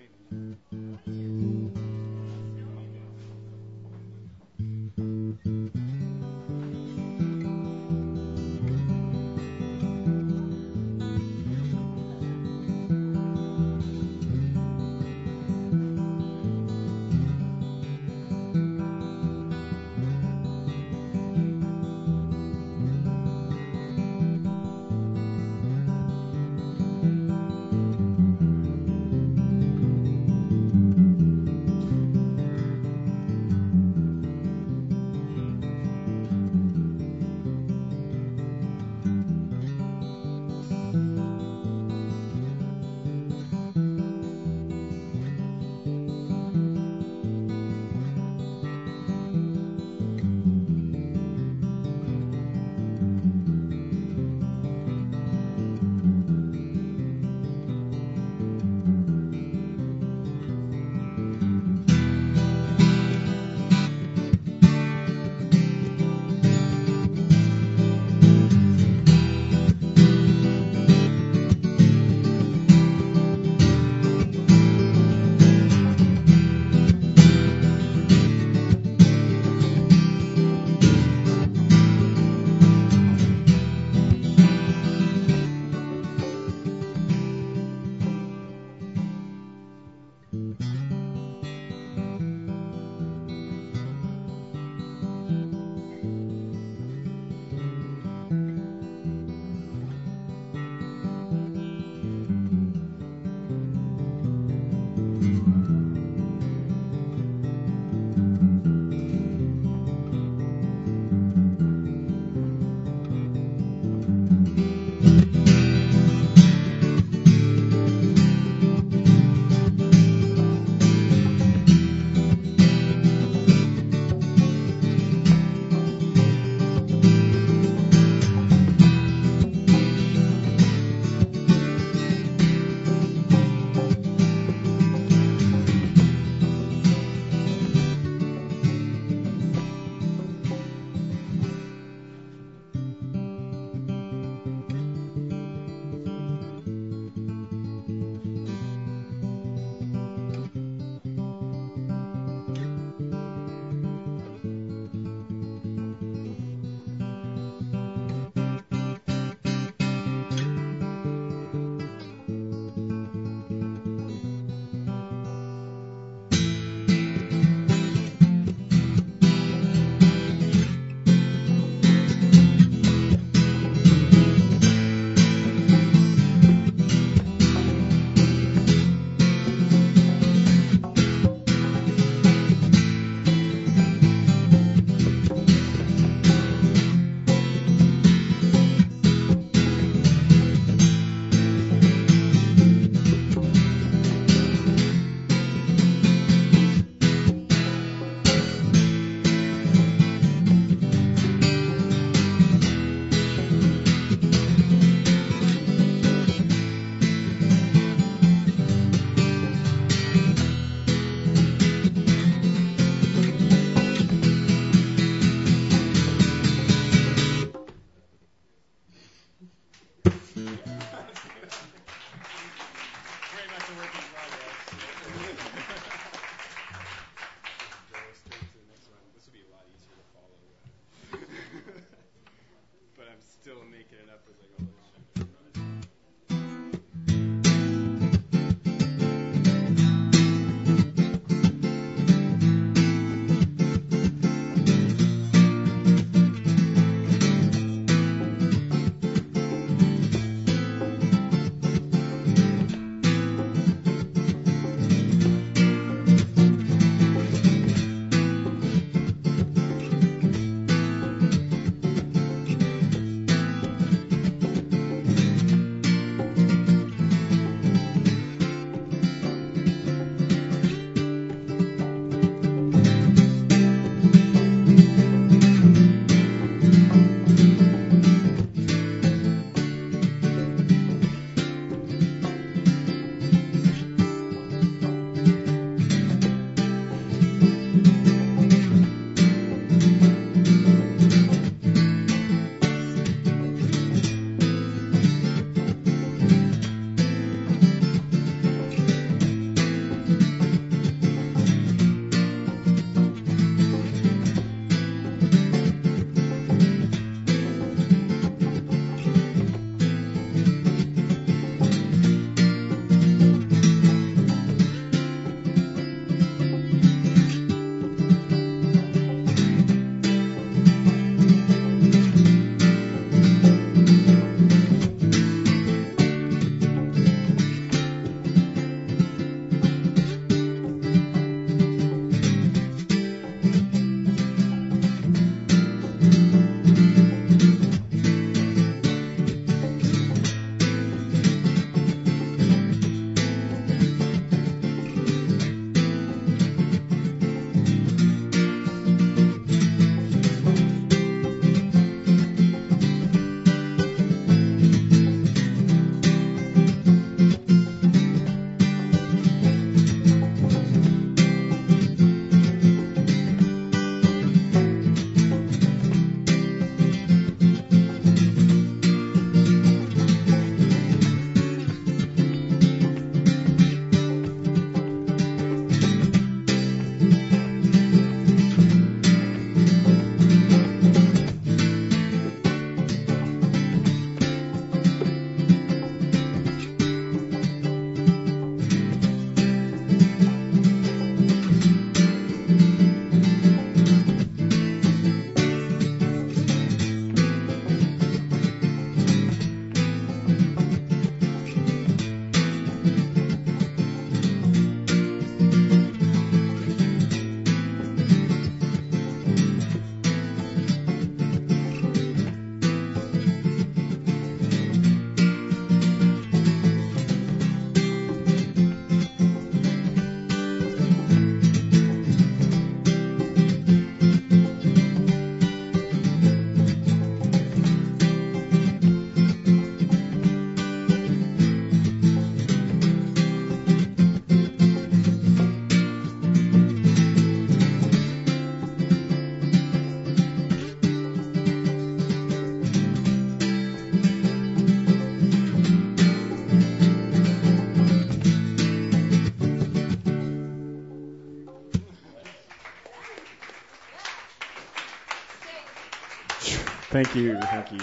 Thank you, thank you.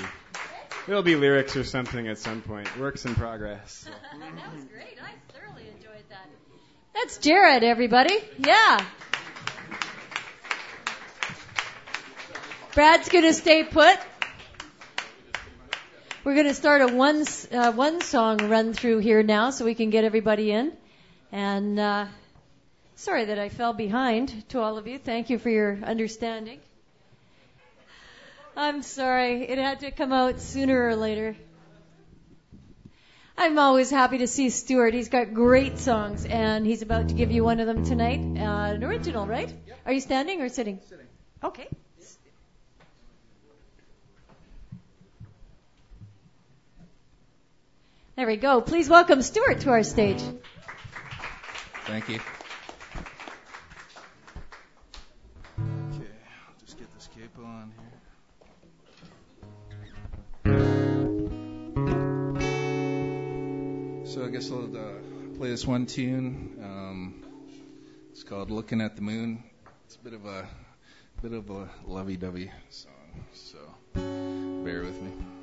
There'll be lyrics or something at some point. Works in progress. That was great. I thoroughly enjoyed that. That's Jared, everybody. Yeah. Brad's going to stay put. We're going to start a one uh, one song run through here now, so we can get everybody in. And uh, sorry that I fell behind to all of you. Thank you for your understanding. I'm sorry. It had to come out sooner or later. I'm always happy to see Stuart. He's got great songs, and he's about to give you one of them tonight. Uh, an original, right? Yep. Are you standing or sitting? Sitting. Okay. There we go. Please welcome Stuart to our stage. Thank you. I guess I'll uh, play this one tune. Um, it's called "Looking at the Moon." It's a bit of a bit of a lovey-dovey song, so bear with me.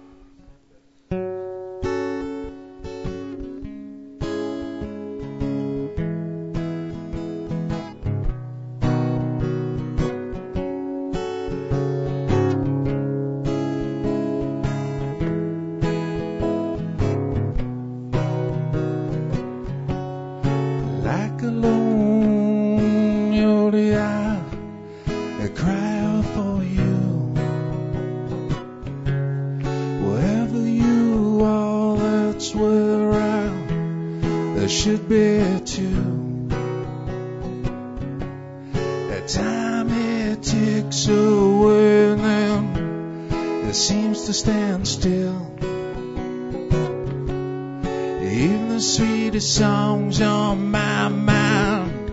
Sweetest songs on my mind,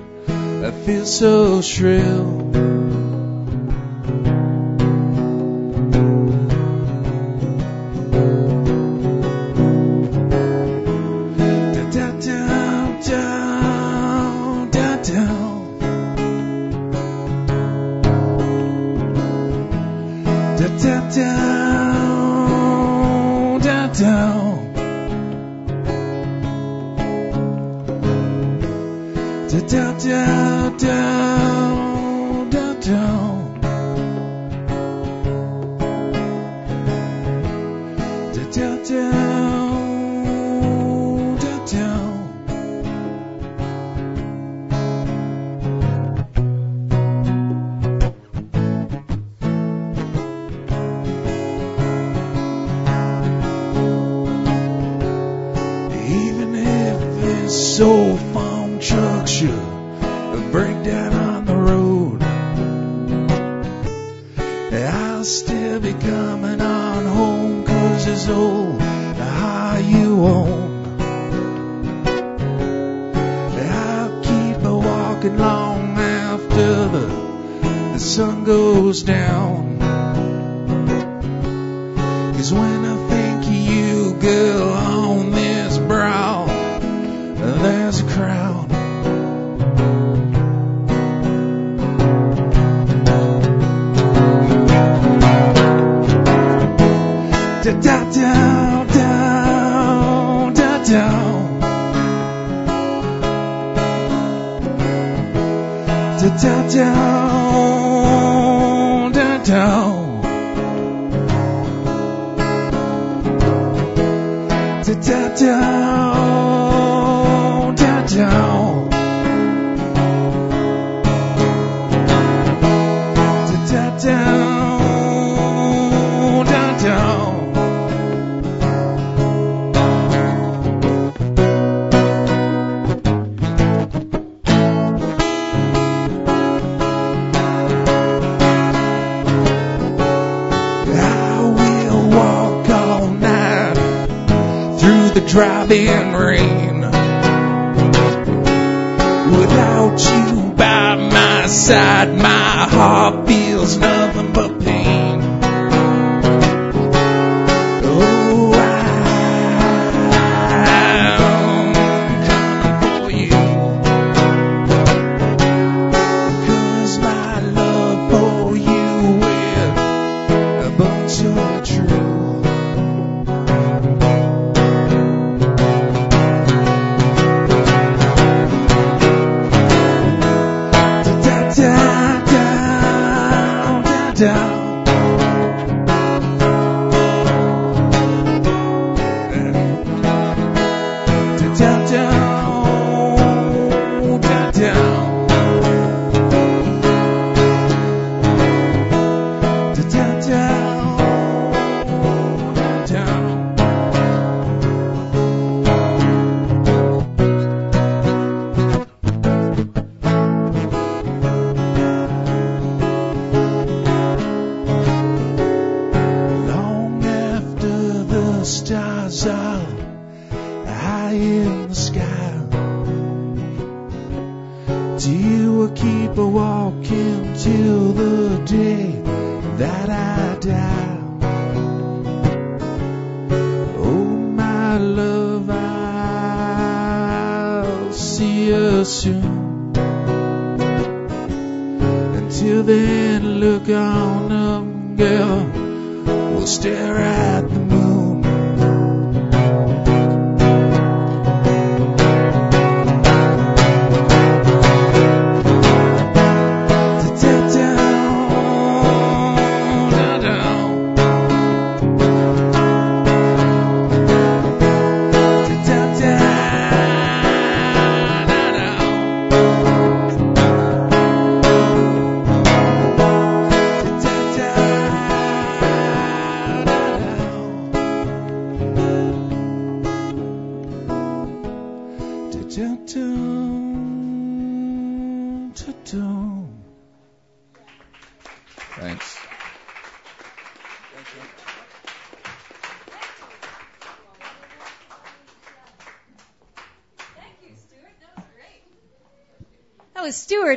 I feel so shrill.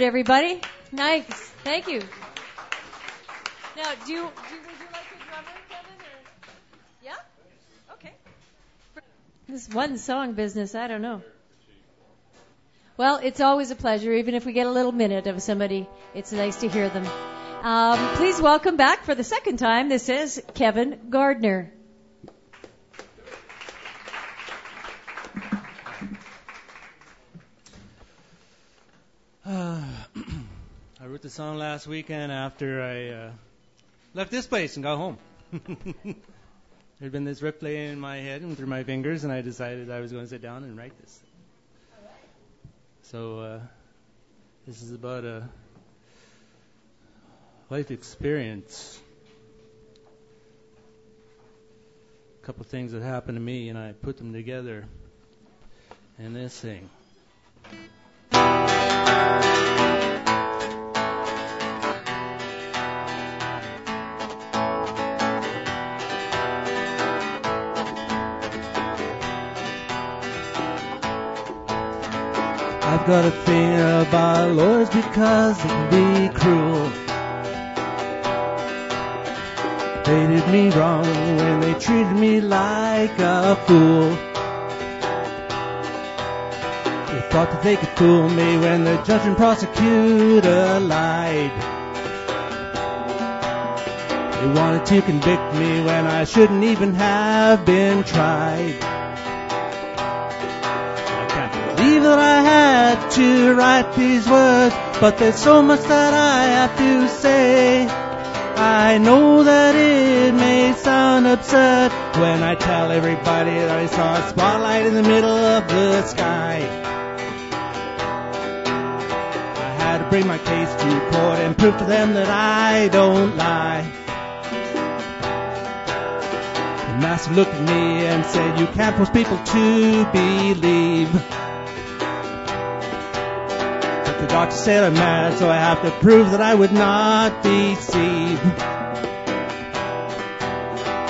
Everybody. Nice. Thank you. Now, do you, do, would you like a drummer, Kevin? Or? Yeah? Okay. This one song business, I don't know. Well, it's always a pleasure, even if we get a little minute of somebody. It's nice to hear them. Um, please welcome back for the second time. This is Kevin Gardner. Uh, I wrote the song last weekend after I uh, left this place and got home. There'd been this replay in my head and through my fingers, and I decided I was going to sit down and write this. So uh, this is about a life experience. A couple things that happened to me, and I put them together in this thing. I've got a thing about lawyers because they can be cruel. They did me wrong when they treated me like a fool. They thought that they could fool me when the judge and prosecutor lied. They wanted to convict me when I shouldn't even have been tried. That I had to write these words, but there's so much that I have to say. I know that it may sound absurd when I tell everybody that I saw a spotlight in the middle of the sky. I had to bring my case to court and prove to them that I don't lie. The master looked at me and said, You can't force people to believe. The doctor said I'm mad, so I have to prove that I would not deceive.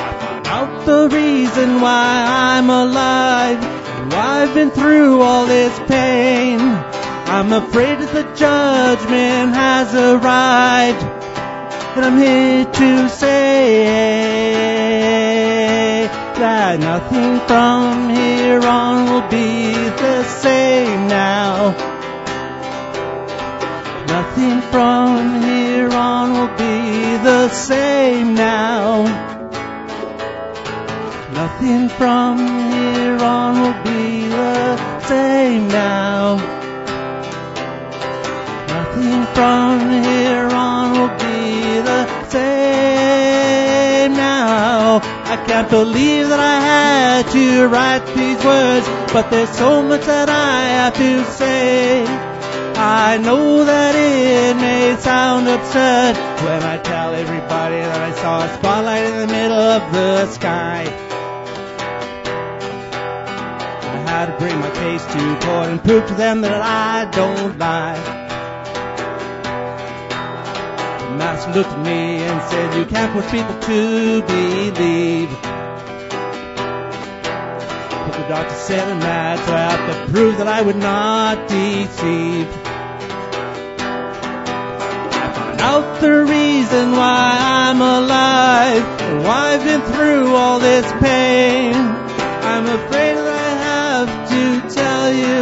I found Out the reason why I'm alive, why I've been through all this pain. I'm afraid that the judgment has arrived, and I'm here to say that nothing from here on will be the same now. Nothing from here on will be the same now. Nothing from here on will be the same now. Nothing from here on will be the same now. I can't believe that I had to write these words, but there's so much that I have to say. I know that it may sound absurd when I tell everybody that I saw a spotlight in the middle of the sky. I had to bring my case to court and prove to them that I don't lie. The master looked at me and said, You can't force people to believe. But the doctor said so I have to prove that I would not deceive. Out the reason why I'm alive, why I've been through all this pain. I'm afraid I have to tell you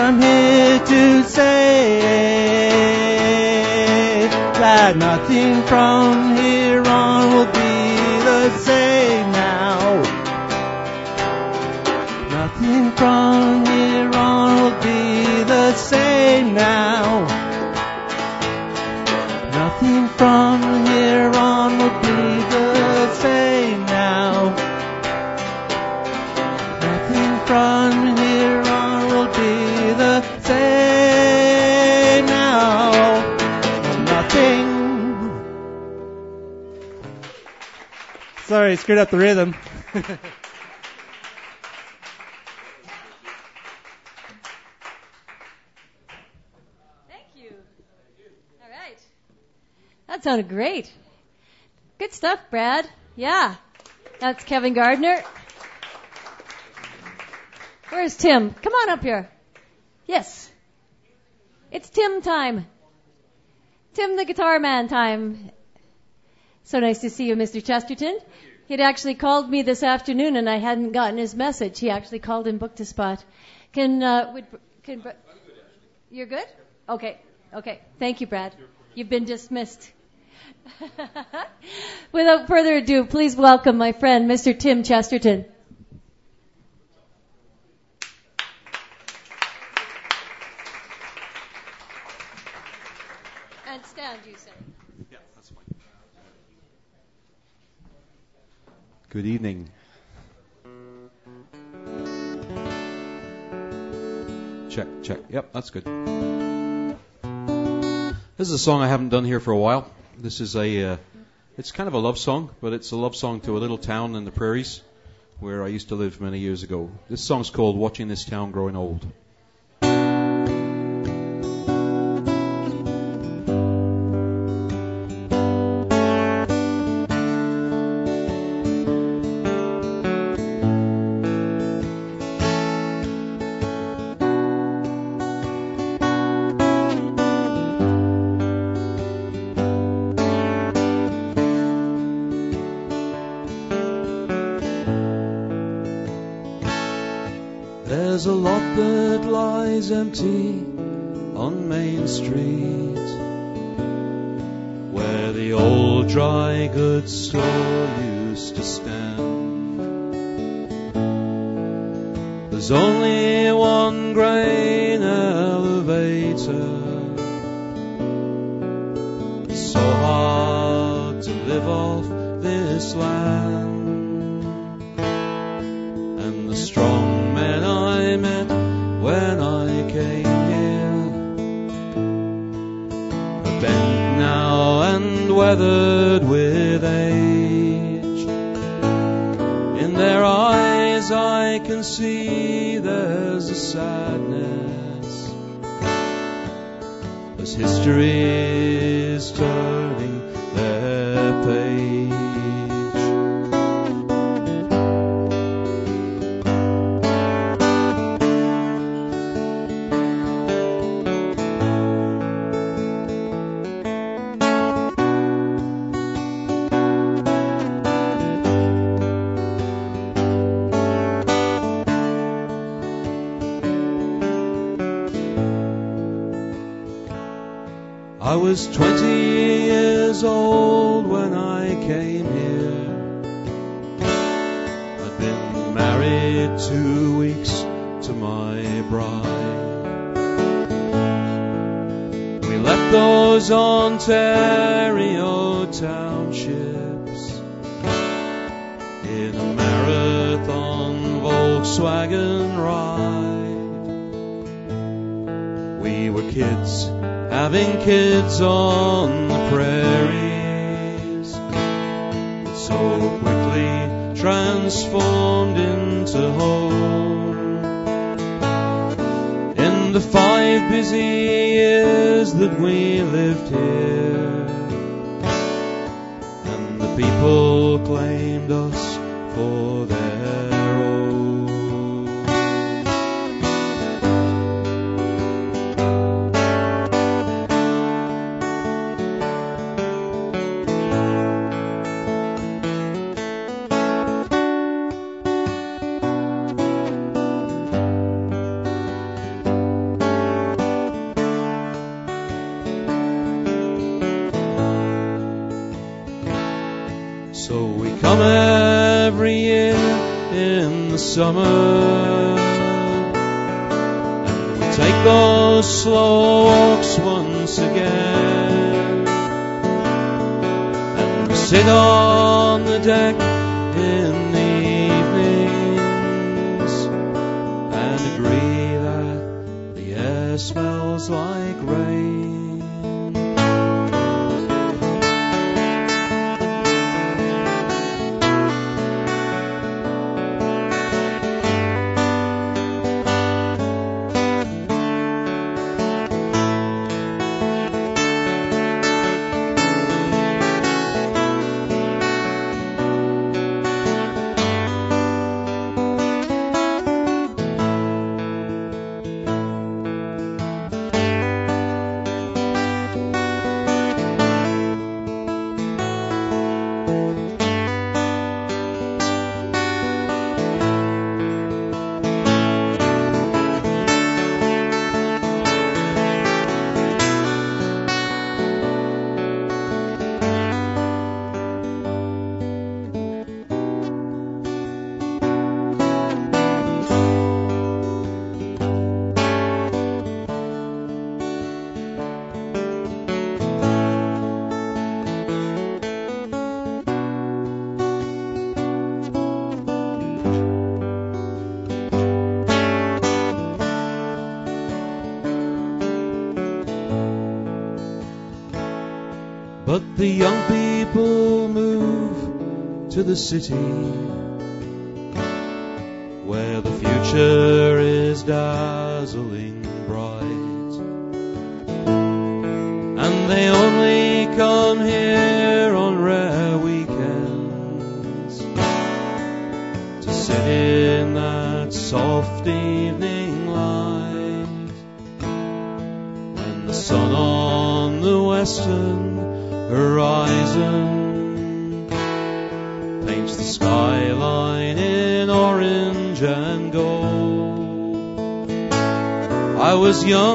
I'm here to say that nothing from here on will be the same now. Nothing from here on will be the same now. Sorry, screwed up the rhythm. Thank you. All right, That sounded great. Good stuff, Brad. Yeah. That's Kevin Gardner. Where's Tim? Come on up here. Yes. It's Tim time. Tim the guitar man time. So nice to see you, Mr. Chesterton. He'd actually called me this afternoon and I hadn't gotten his message. He actually called and booked a spot. Can, uh, would, can, you're good? Okay. Okay. Thank you, Brad. You've been dismissed. Without further ado, please welcome my friend, Mr. Tim Chesterton. And stand, you say. Yeah, that's fine. Good evening. Check, check. Yep, that's good. This is a song I haven't done here for a while. This is a, uh, it's kind of a love song, but it's a love song to a little town in the prairies where I used to live many years ago. This song's called Watching This Town Growing Old. A lot that lies empty on Main Street where the old dry goods store used to stand. There's only the young people move to the city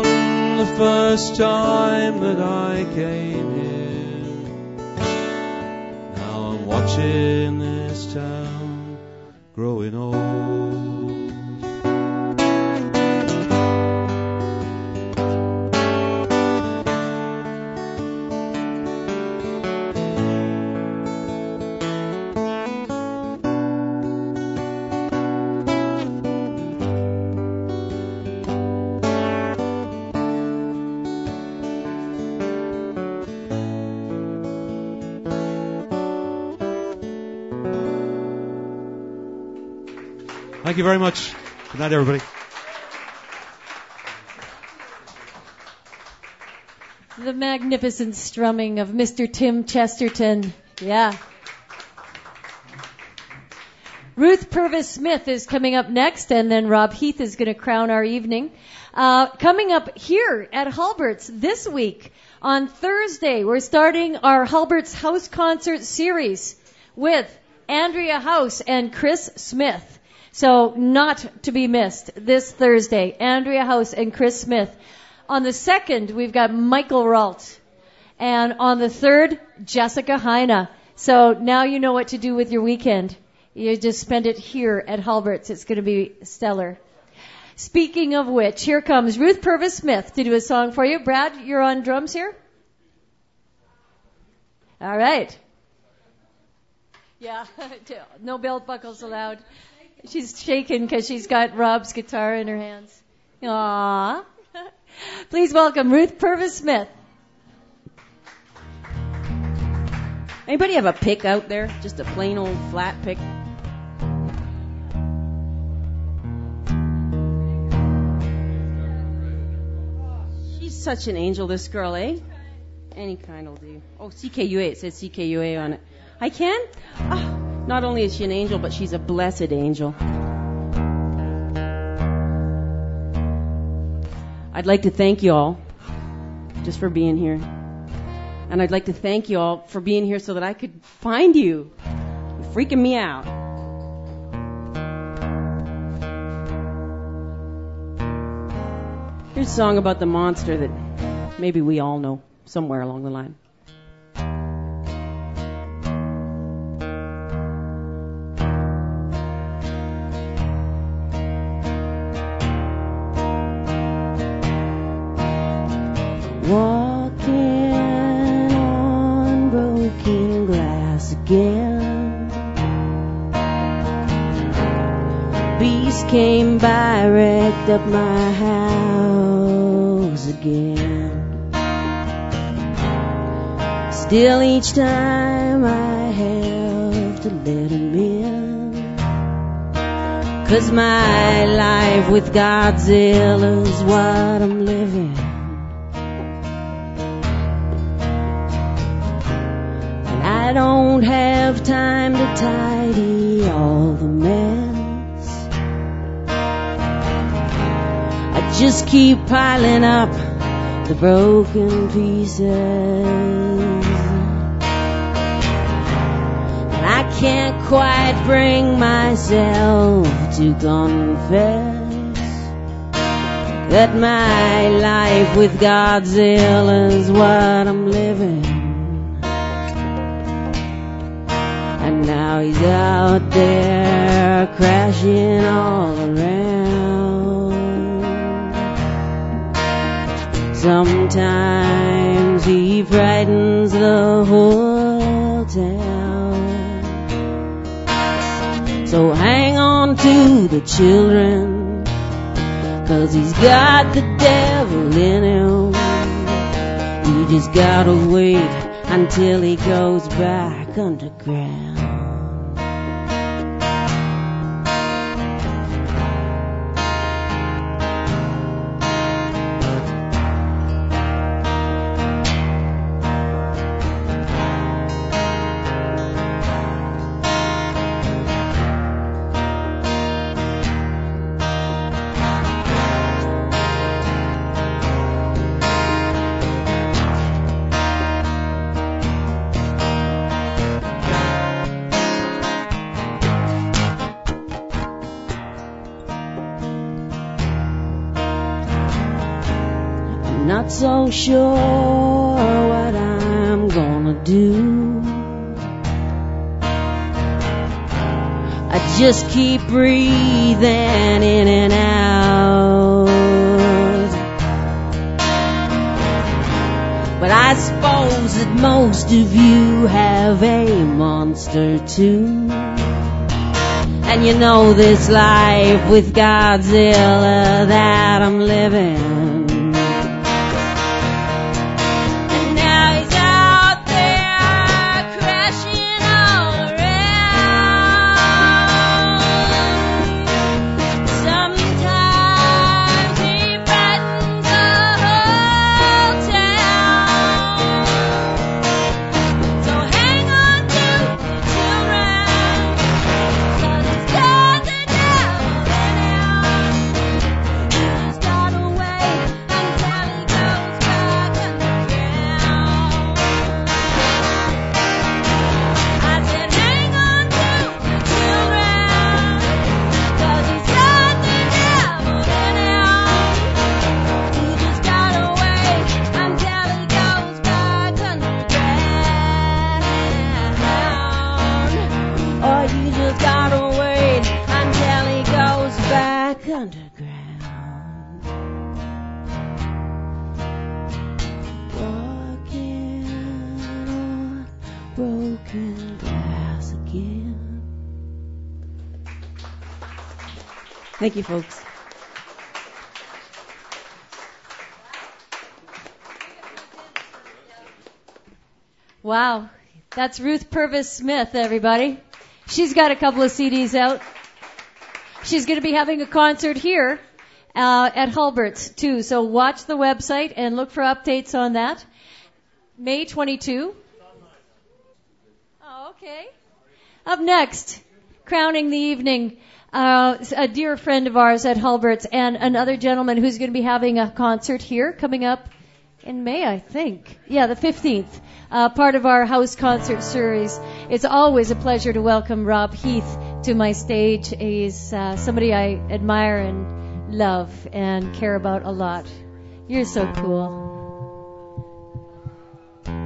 young the first time that I came here. Now I'm watching this town growing old. Thank you very much. Good night, everybody. The magnificent strumming of Mr. Tim Chesterton. Yeah. Ruth Purvis Smith is coming up next, and then Rob Heath is going to crown our evening. Uh, coming up here at Hulbert's this week on Thursday, we're starting our Hulbert's House Concert series with Andrea House and Chris Smith. So not to be missed this Thursday, Andrea House and Chris Smith. On the second, we've got Michael Ralt. And on the third, Jessica Heine. So now you know what to do with your weekend. You just spend it here at Hulbert's. It's going to be stellar. Speaking of which, here comes Ruth Purvis Smith to do a song for you. Brad, you're on drums here? All right. Yeah, no belt buckles allowed. She's shaking because she's got Rob's guitar in her hands. Aww. Please welcome Ruth Purvis Smith. Anybody have a pick out there? Just a plain old flat pick? She's such an angel, this girl, eh? Any kind will do. Oh, CKUA. It says CKUA on it. I can? Oh, not only is she an angel, but she's a blessed angel. I'd like to thank you all just for being here. And I'd like to thank you all for being here so that I could find you. You're freaking me out. Here's a song about the monster that maybe we all know somewhere along the line. Wrecked up my house again. Still, each time I have to let him in. Cause my life with Godzilla is what I'm living. And I don't have time to tidy all the mess. Just keep piling up the broken pieces. And I can't quite bring myself to confess that my life with Godzilla is what I'm living. And now he's out there crashing all around. Sometimes he frightens the whole town. So hang on to the children, cause he's got the devil in him. You just gotta wait until he goes back underground. Sure what I'm gonna do. I just keep breathing in and out. But I suppose that most of you have a monster too. And you know this life with Godzilla that I'm living. Thank you, folks. Wow. That's Ruth Purvis Smith, everybody. She's got a couple of CDs out. She's going to be having a concert here uh, at Hulbert's too. So watch the website and look for updates on that. May 22. Oh, okay. Up next, crowning the evening, uh, a dear friend of ours at Hulbert's and another gentleman who's going to be having a concert here coming up in May, I think. Yeah, the 15th. Uh, part of our house concert series. It's always a pleasure to welcome Rob Heath to my stage. He's uh, somebody I admire and love and care about a lot. You're so cool.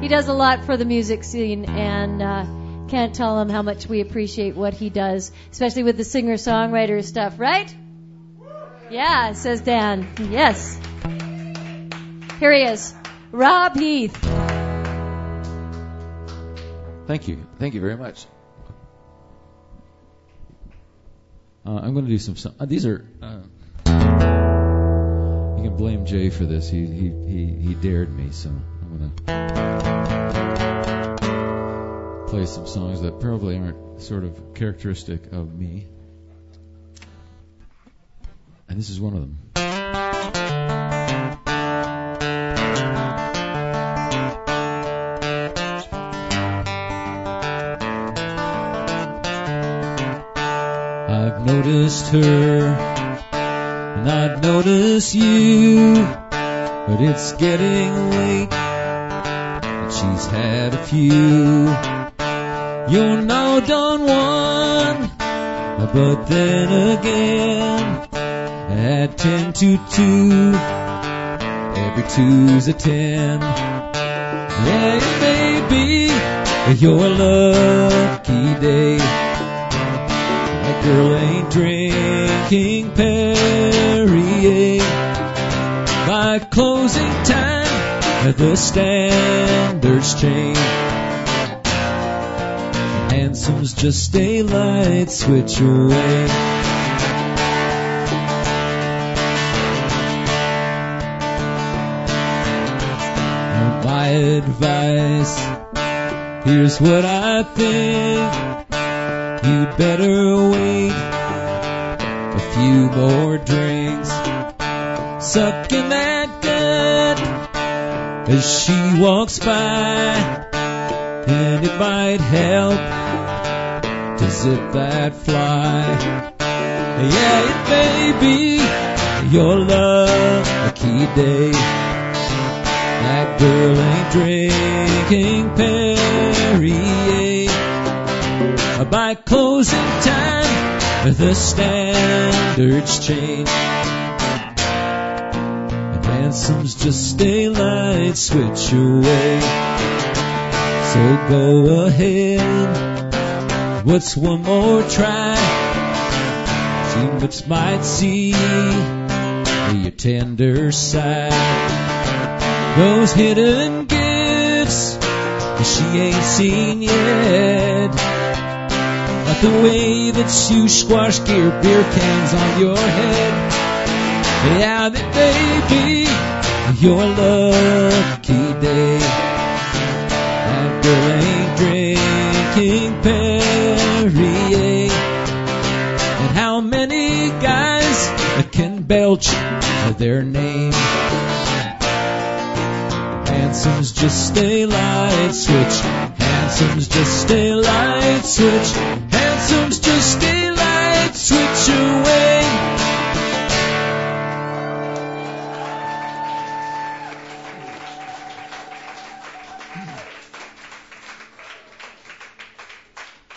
He does a lot for the music scene and uh, can't tell him how much we appreciate what he does, especially with the singer-songwriter stuff, right? Yeah, says Dan. Yes. Here he is. Rob Heath. Thank you. Thank you very much. Uh, I'm going to do some. uh, these are. Uh, you can blame Jay for this. He he he he dared me, so I'm going to play some songs that probably aren't sort of characteristic of me. And this is one of them. I've noticed her, and I've noticed you, but it's getting late, and she's had a few. You're now done one, but then again, at ten to two, every two's a ten. Yeah, it may be your lucky day. That girl ain't drinking Perrier. By closing time, the standards change. Handsome's just a light switch away. By advice. Here's what I think. You'd better wait a few more drinks. Sucking that gut as she walks by. And it might help to zip that fly. Yeah, it may be your lucky day. That girl ain't drinking Perrier. By closing time, the standards change. And just a light switch away. So go ahead. What's one more try? She lips might see your tender side. Those hidden gifts she ain't seen yet. Like the way that you squash gear beer cans on your head. Yeah, that be your lucky day. Belch their name? Handsome's just a light switch. Handsome's just a light switch. Handsome's just a light switch away.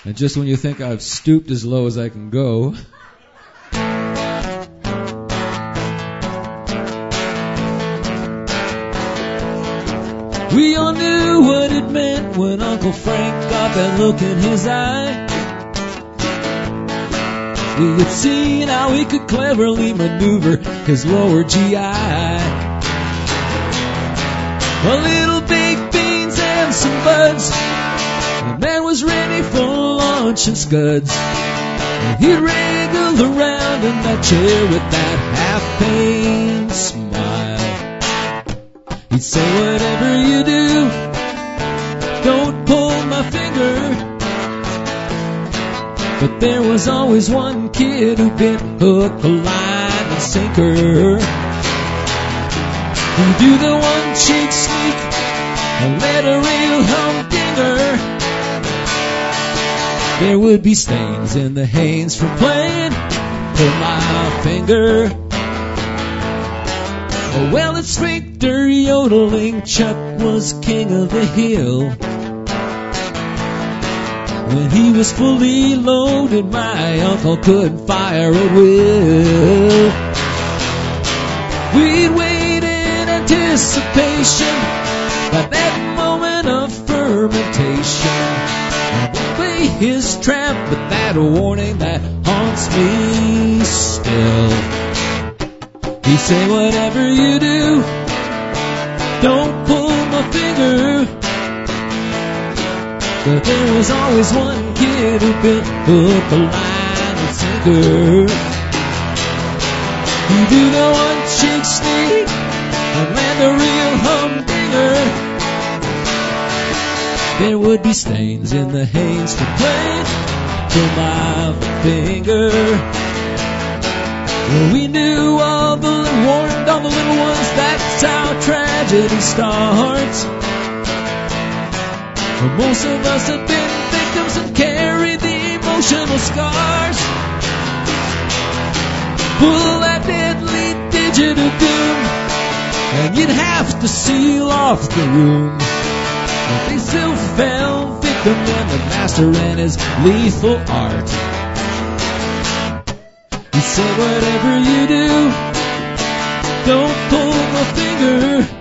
And just when you think I've stooped as low as I can go, when Uncle Frank got that look in his eye. We had seen how he could cleverly maneuver his lower GI. A little baked beans and some buds. The man was ready for lunch and scuds. He'd wriggle around in that chair with that half-pained smile. He'd say, whatever you do, But there was always one kid who bit hook, line, and sinker. Who'd do the one cheek sneak and let a real humdinger. There would be stains in the Hanes for playing pull my finger. Oh, well, it's Victor yodeling. Chuck was king of the hill. When he was fully loaded, my uncle could fire at will. We'd wait in anticipation by that moment of fermentation. And obey his trap, but that warning that haunts me still. He said, whatever you do, don't pull my finger. But there was always one kid who bit hook, line, and sinker. He do the one cheek sneak and land a real humdinger. There would be stains in the Hanes for playing to my finger. Well, we knew all the warned all the little ones. That's how tragedy starts. But most of us have been victims and carry the emotional scars. Pull that deadly digit of doom, and you'd have to seal off the room. But they still fell victim when the master and his lethal art. He said, whatever you do, don't pull my finger.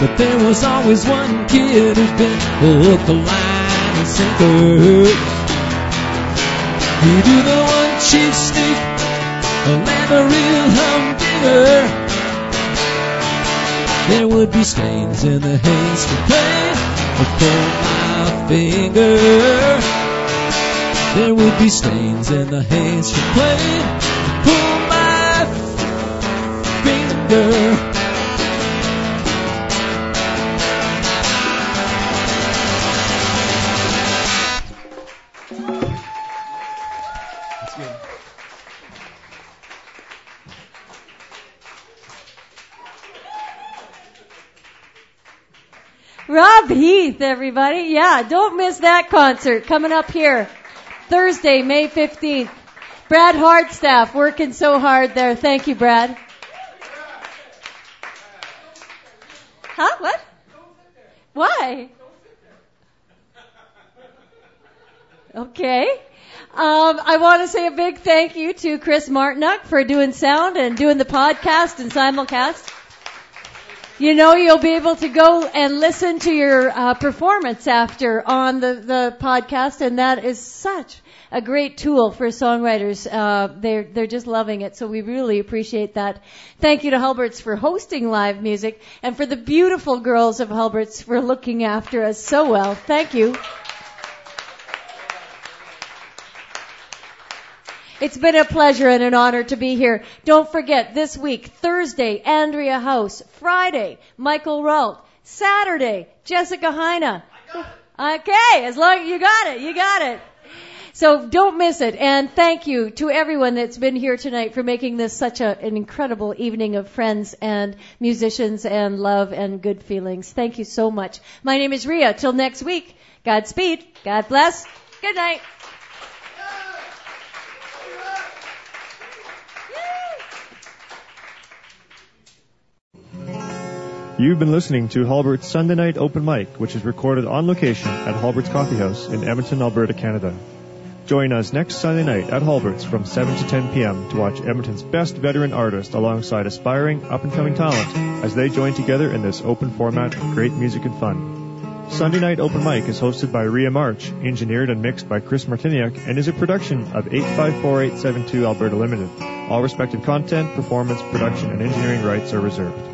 But there was always one kid who'd been hook, line, and sinker. He'd do the one cheek sneak, and land a real humdinger. There would be stains in the haze pain, but pull my finger. There would be stains in the haze for pain, pull my finger. Rob Heath, everybody. Yeah, don't miss that concert coming up here Thursday, May 15th. Brad Hardstaff working so hard there. Thank you, Brad. Huh? What? Why? Okay. Um, I want to say a big thank you to Chris Martinuck for doing sound and doing the podcast and simulcast. You know, you'll be able to go and listen to your uh, performance after on the, the podcast, and that is such a great tool for songwriters. Uh, they're they're just loving it, so we really appreciate that. Thank you to Hulberts for hosting live music, and for the beautiful girls of Hulberts for looking after us so well. Thank you. It's been a pleasure and an honor to be here. Don't forget, this week, Thursday, Andrea House. Friday, Michael Ralt. Saturday, Jessica Heine. Okay, as long as you got it, you got it. So don't miss it. And thank you to everyone that's been here tonight for making this such a, an incredible evening of friends and musicians and love and good feelings. Thank you so much. My name is Ria. Till next week, Godspeed. God bless. Good night. You've been listening to Hulbert's Sunday Night Open Mic, which is recorded on location at Hulbert's Coffee House in Edmonton, Alberta, Canada. Join us next Sunday night at Hulbert's from 7 to 10 p.m. to watch Edmonton's best veteran artists alongside aspiring up-and-coming talent as they join together in this open format of great music and fun. Sunday Night Open Mic is hosted by Ria March, engineered and mixed by Chris Martiniak, and is a production of 854872 Alberta Limited. All respective content, performance, production, and engineering rights are reserved.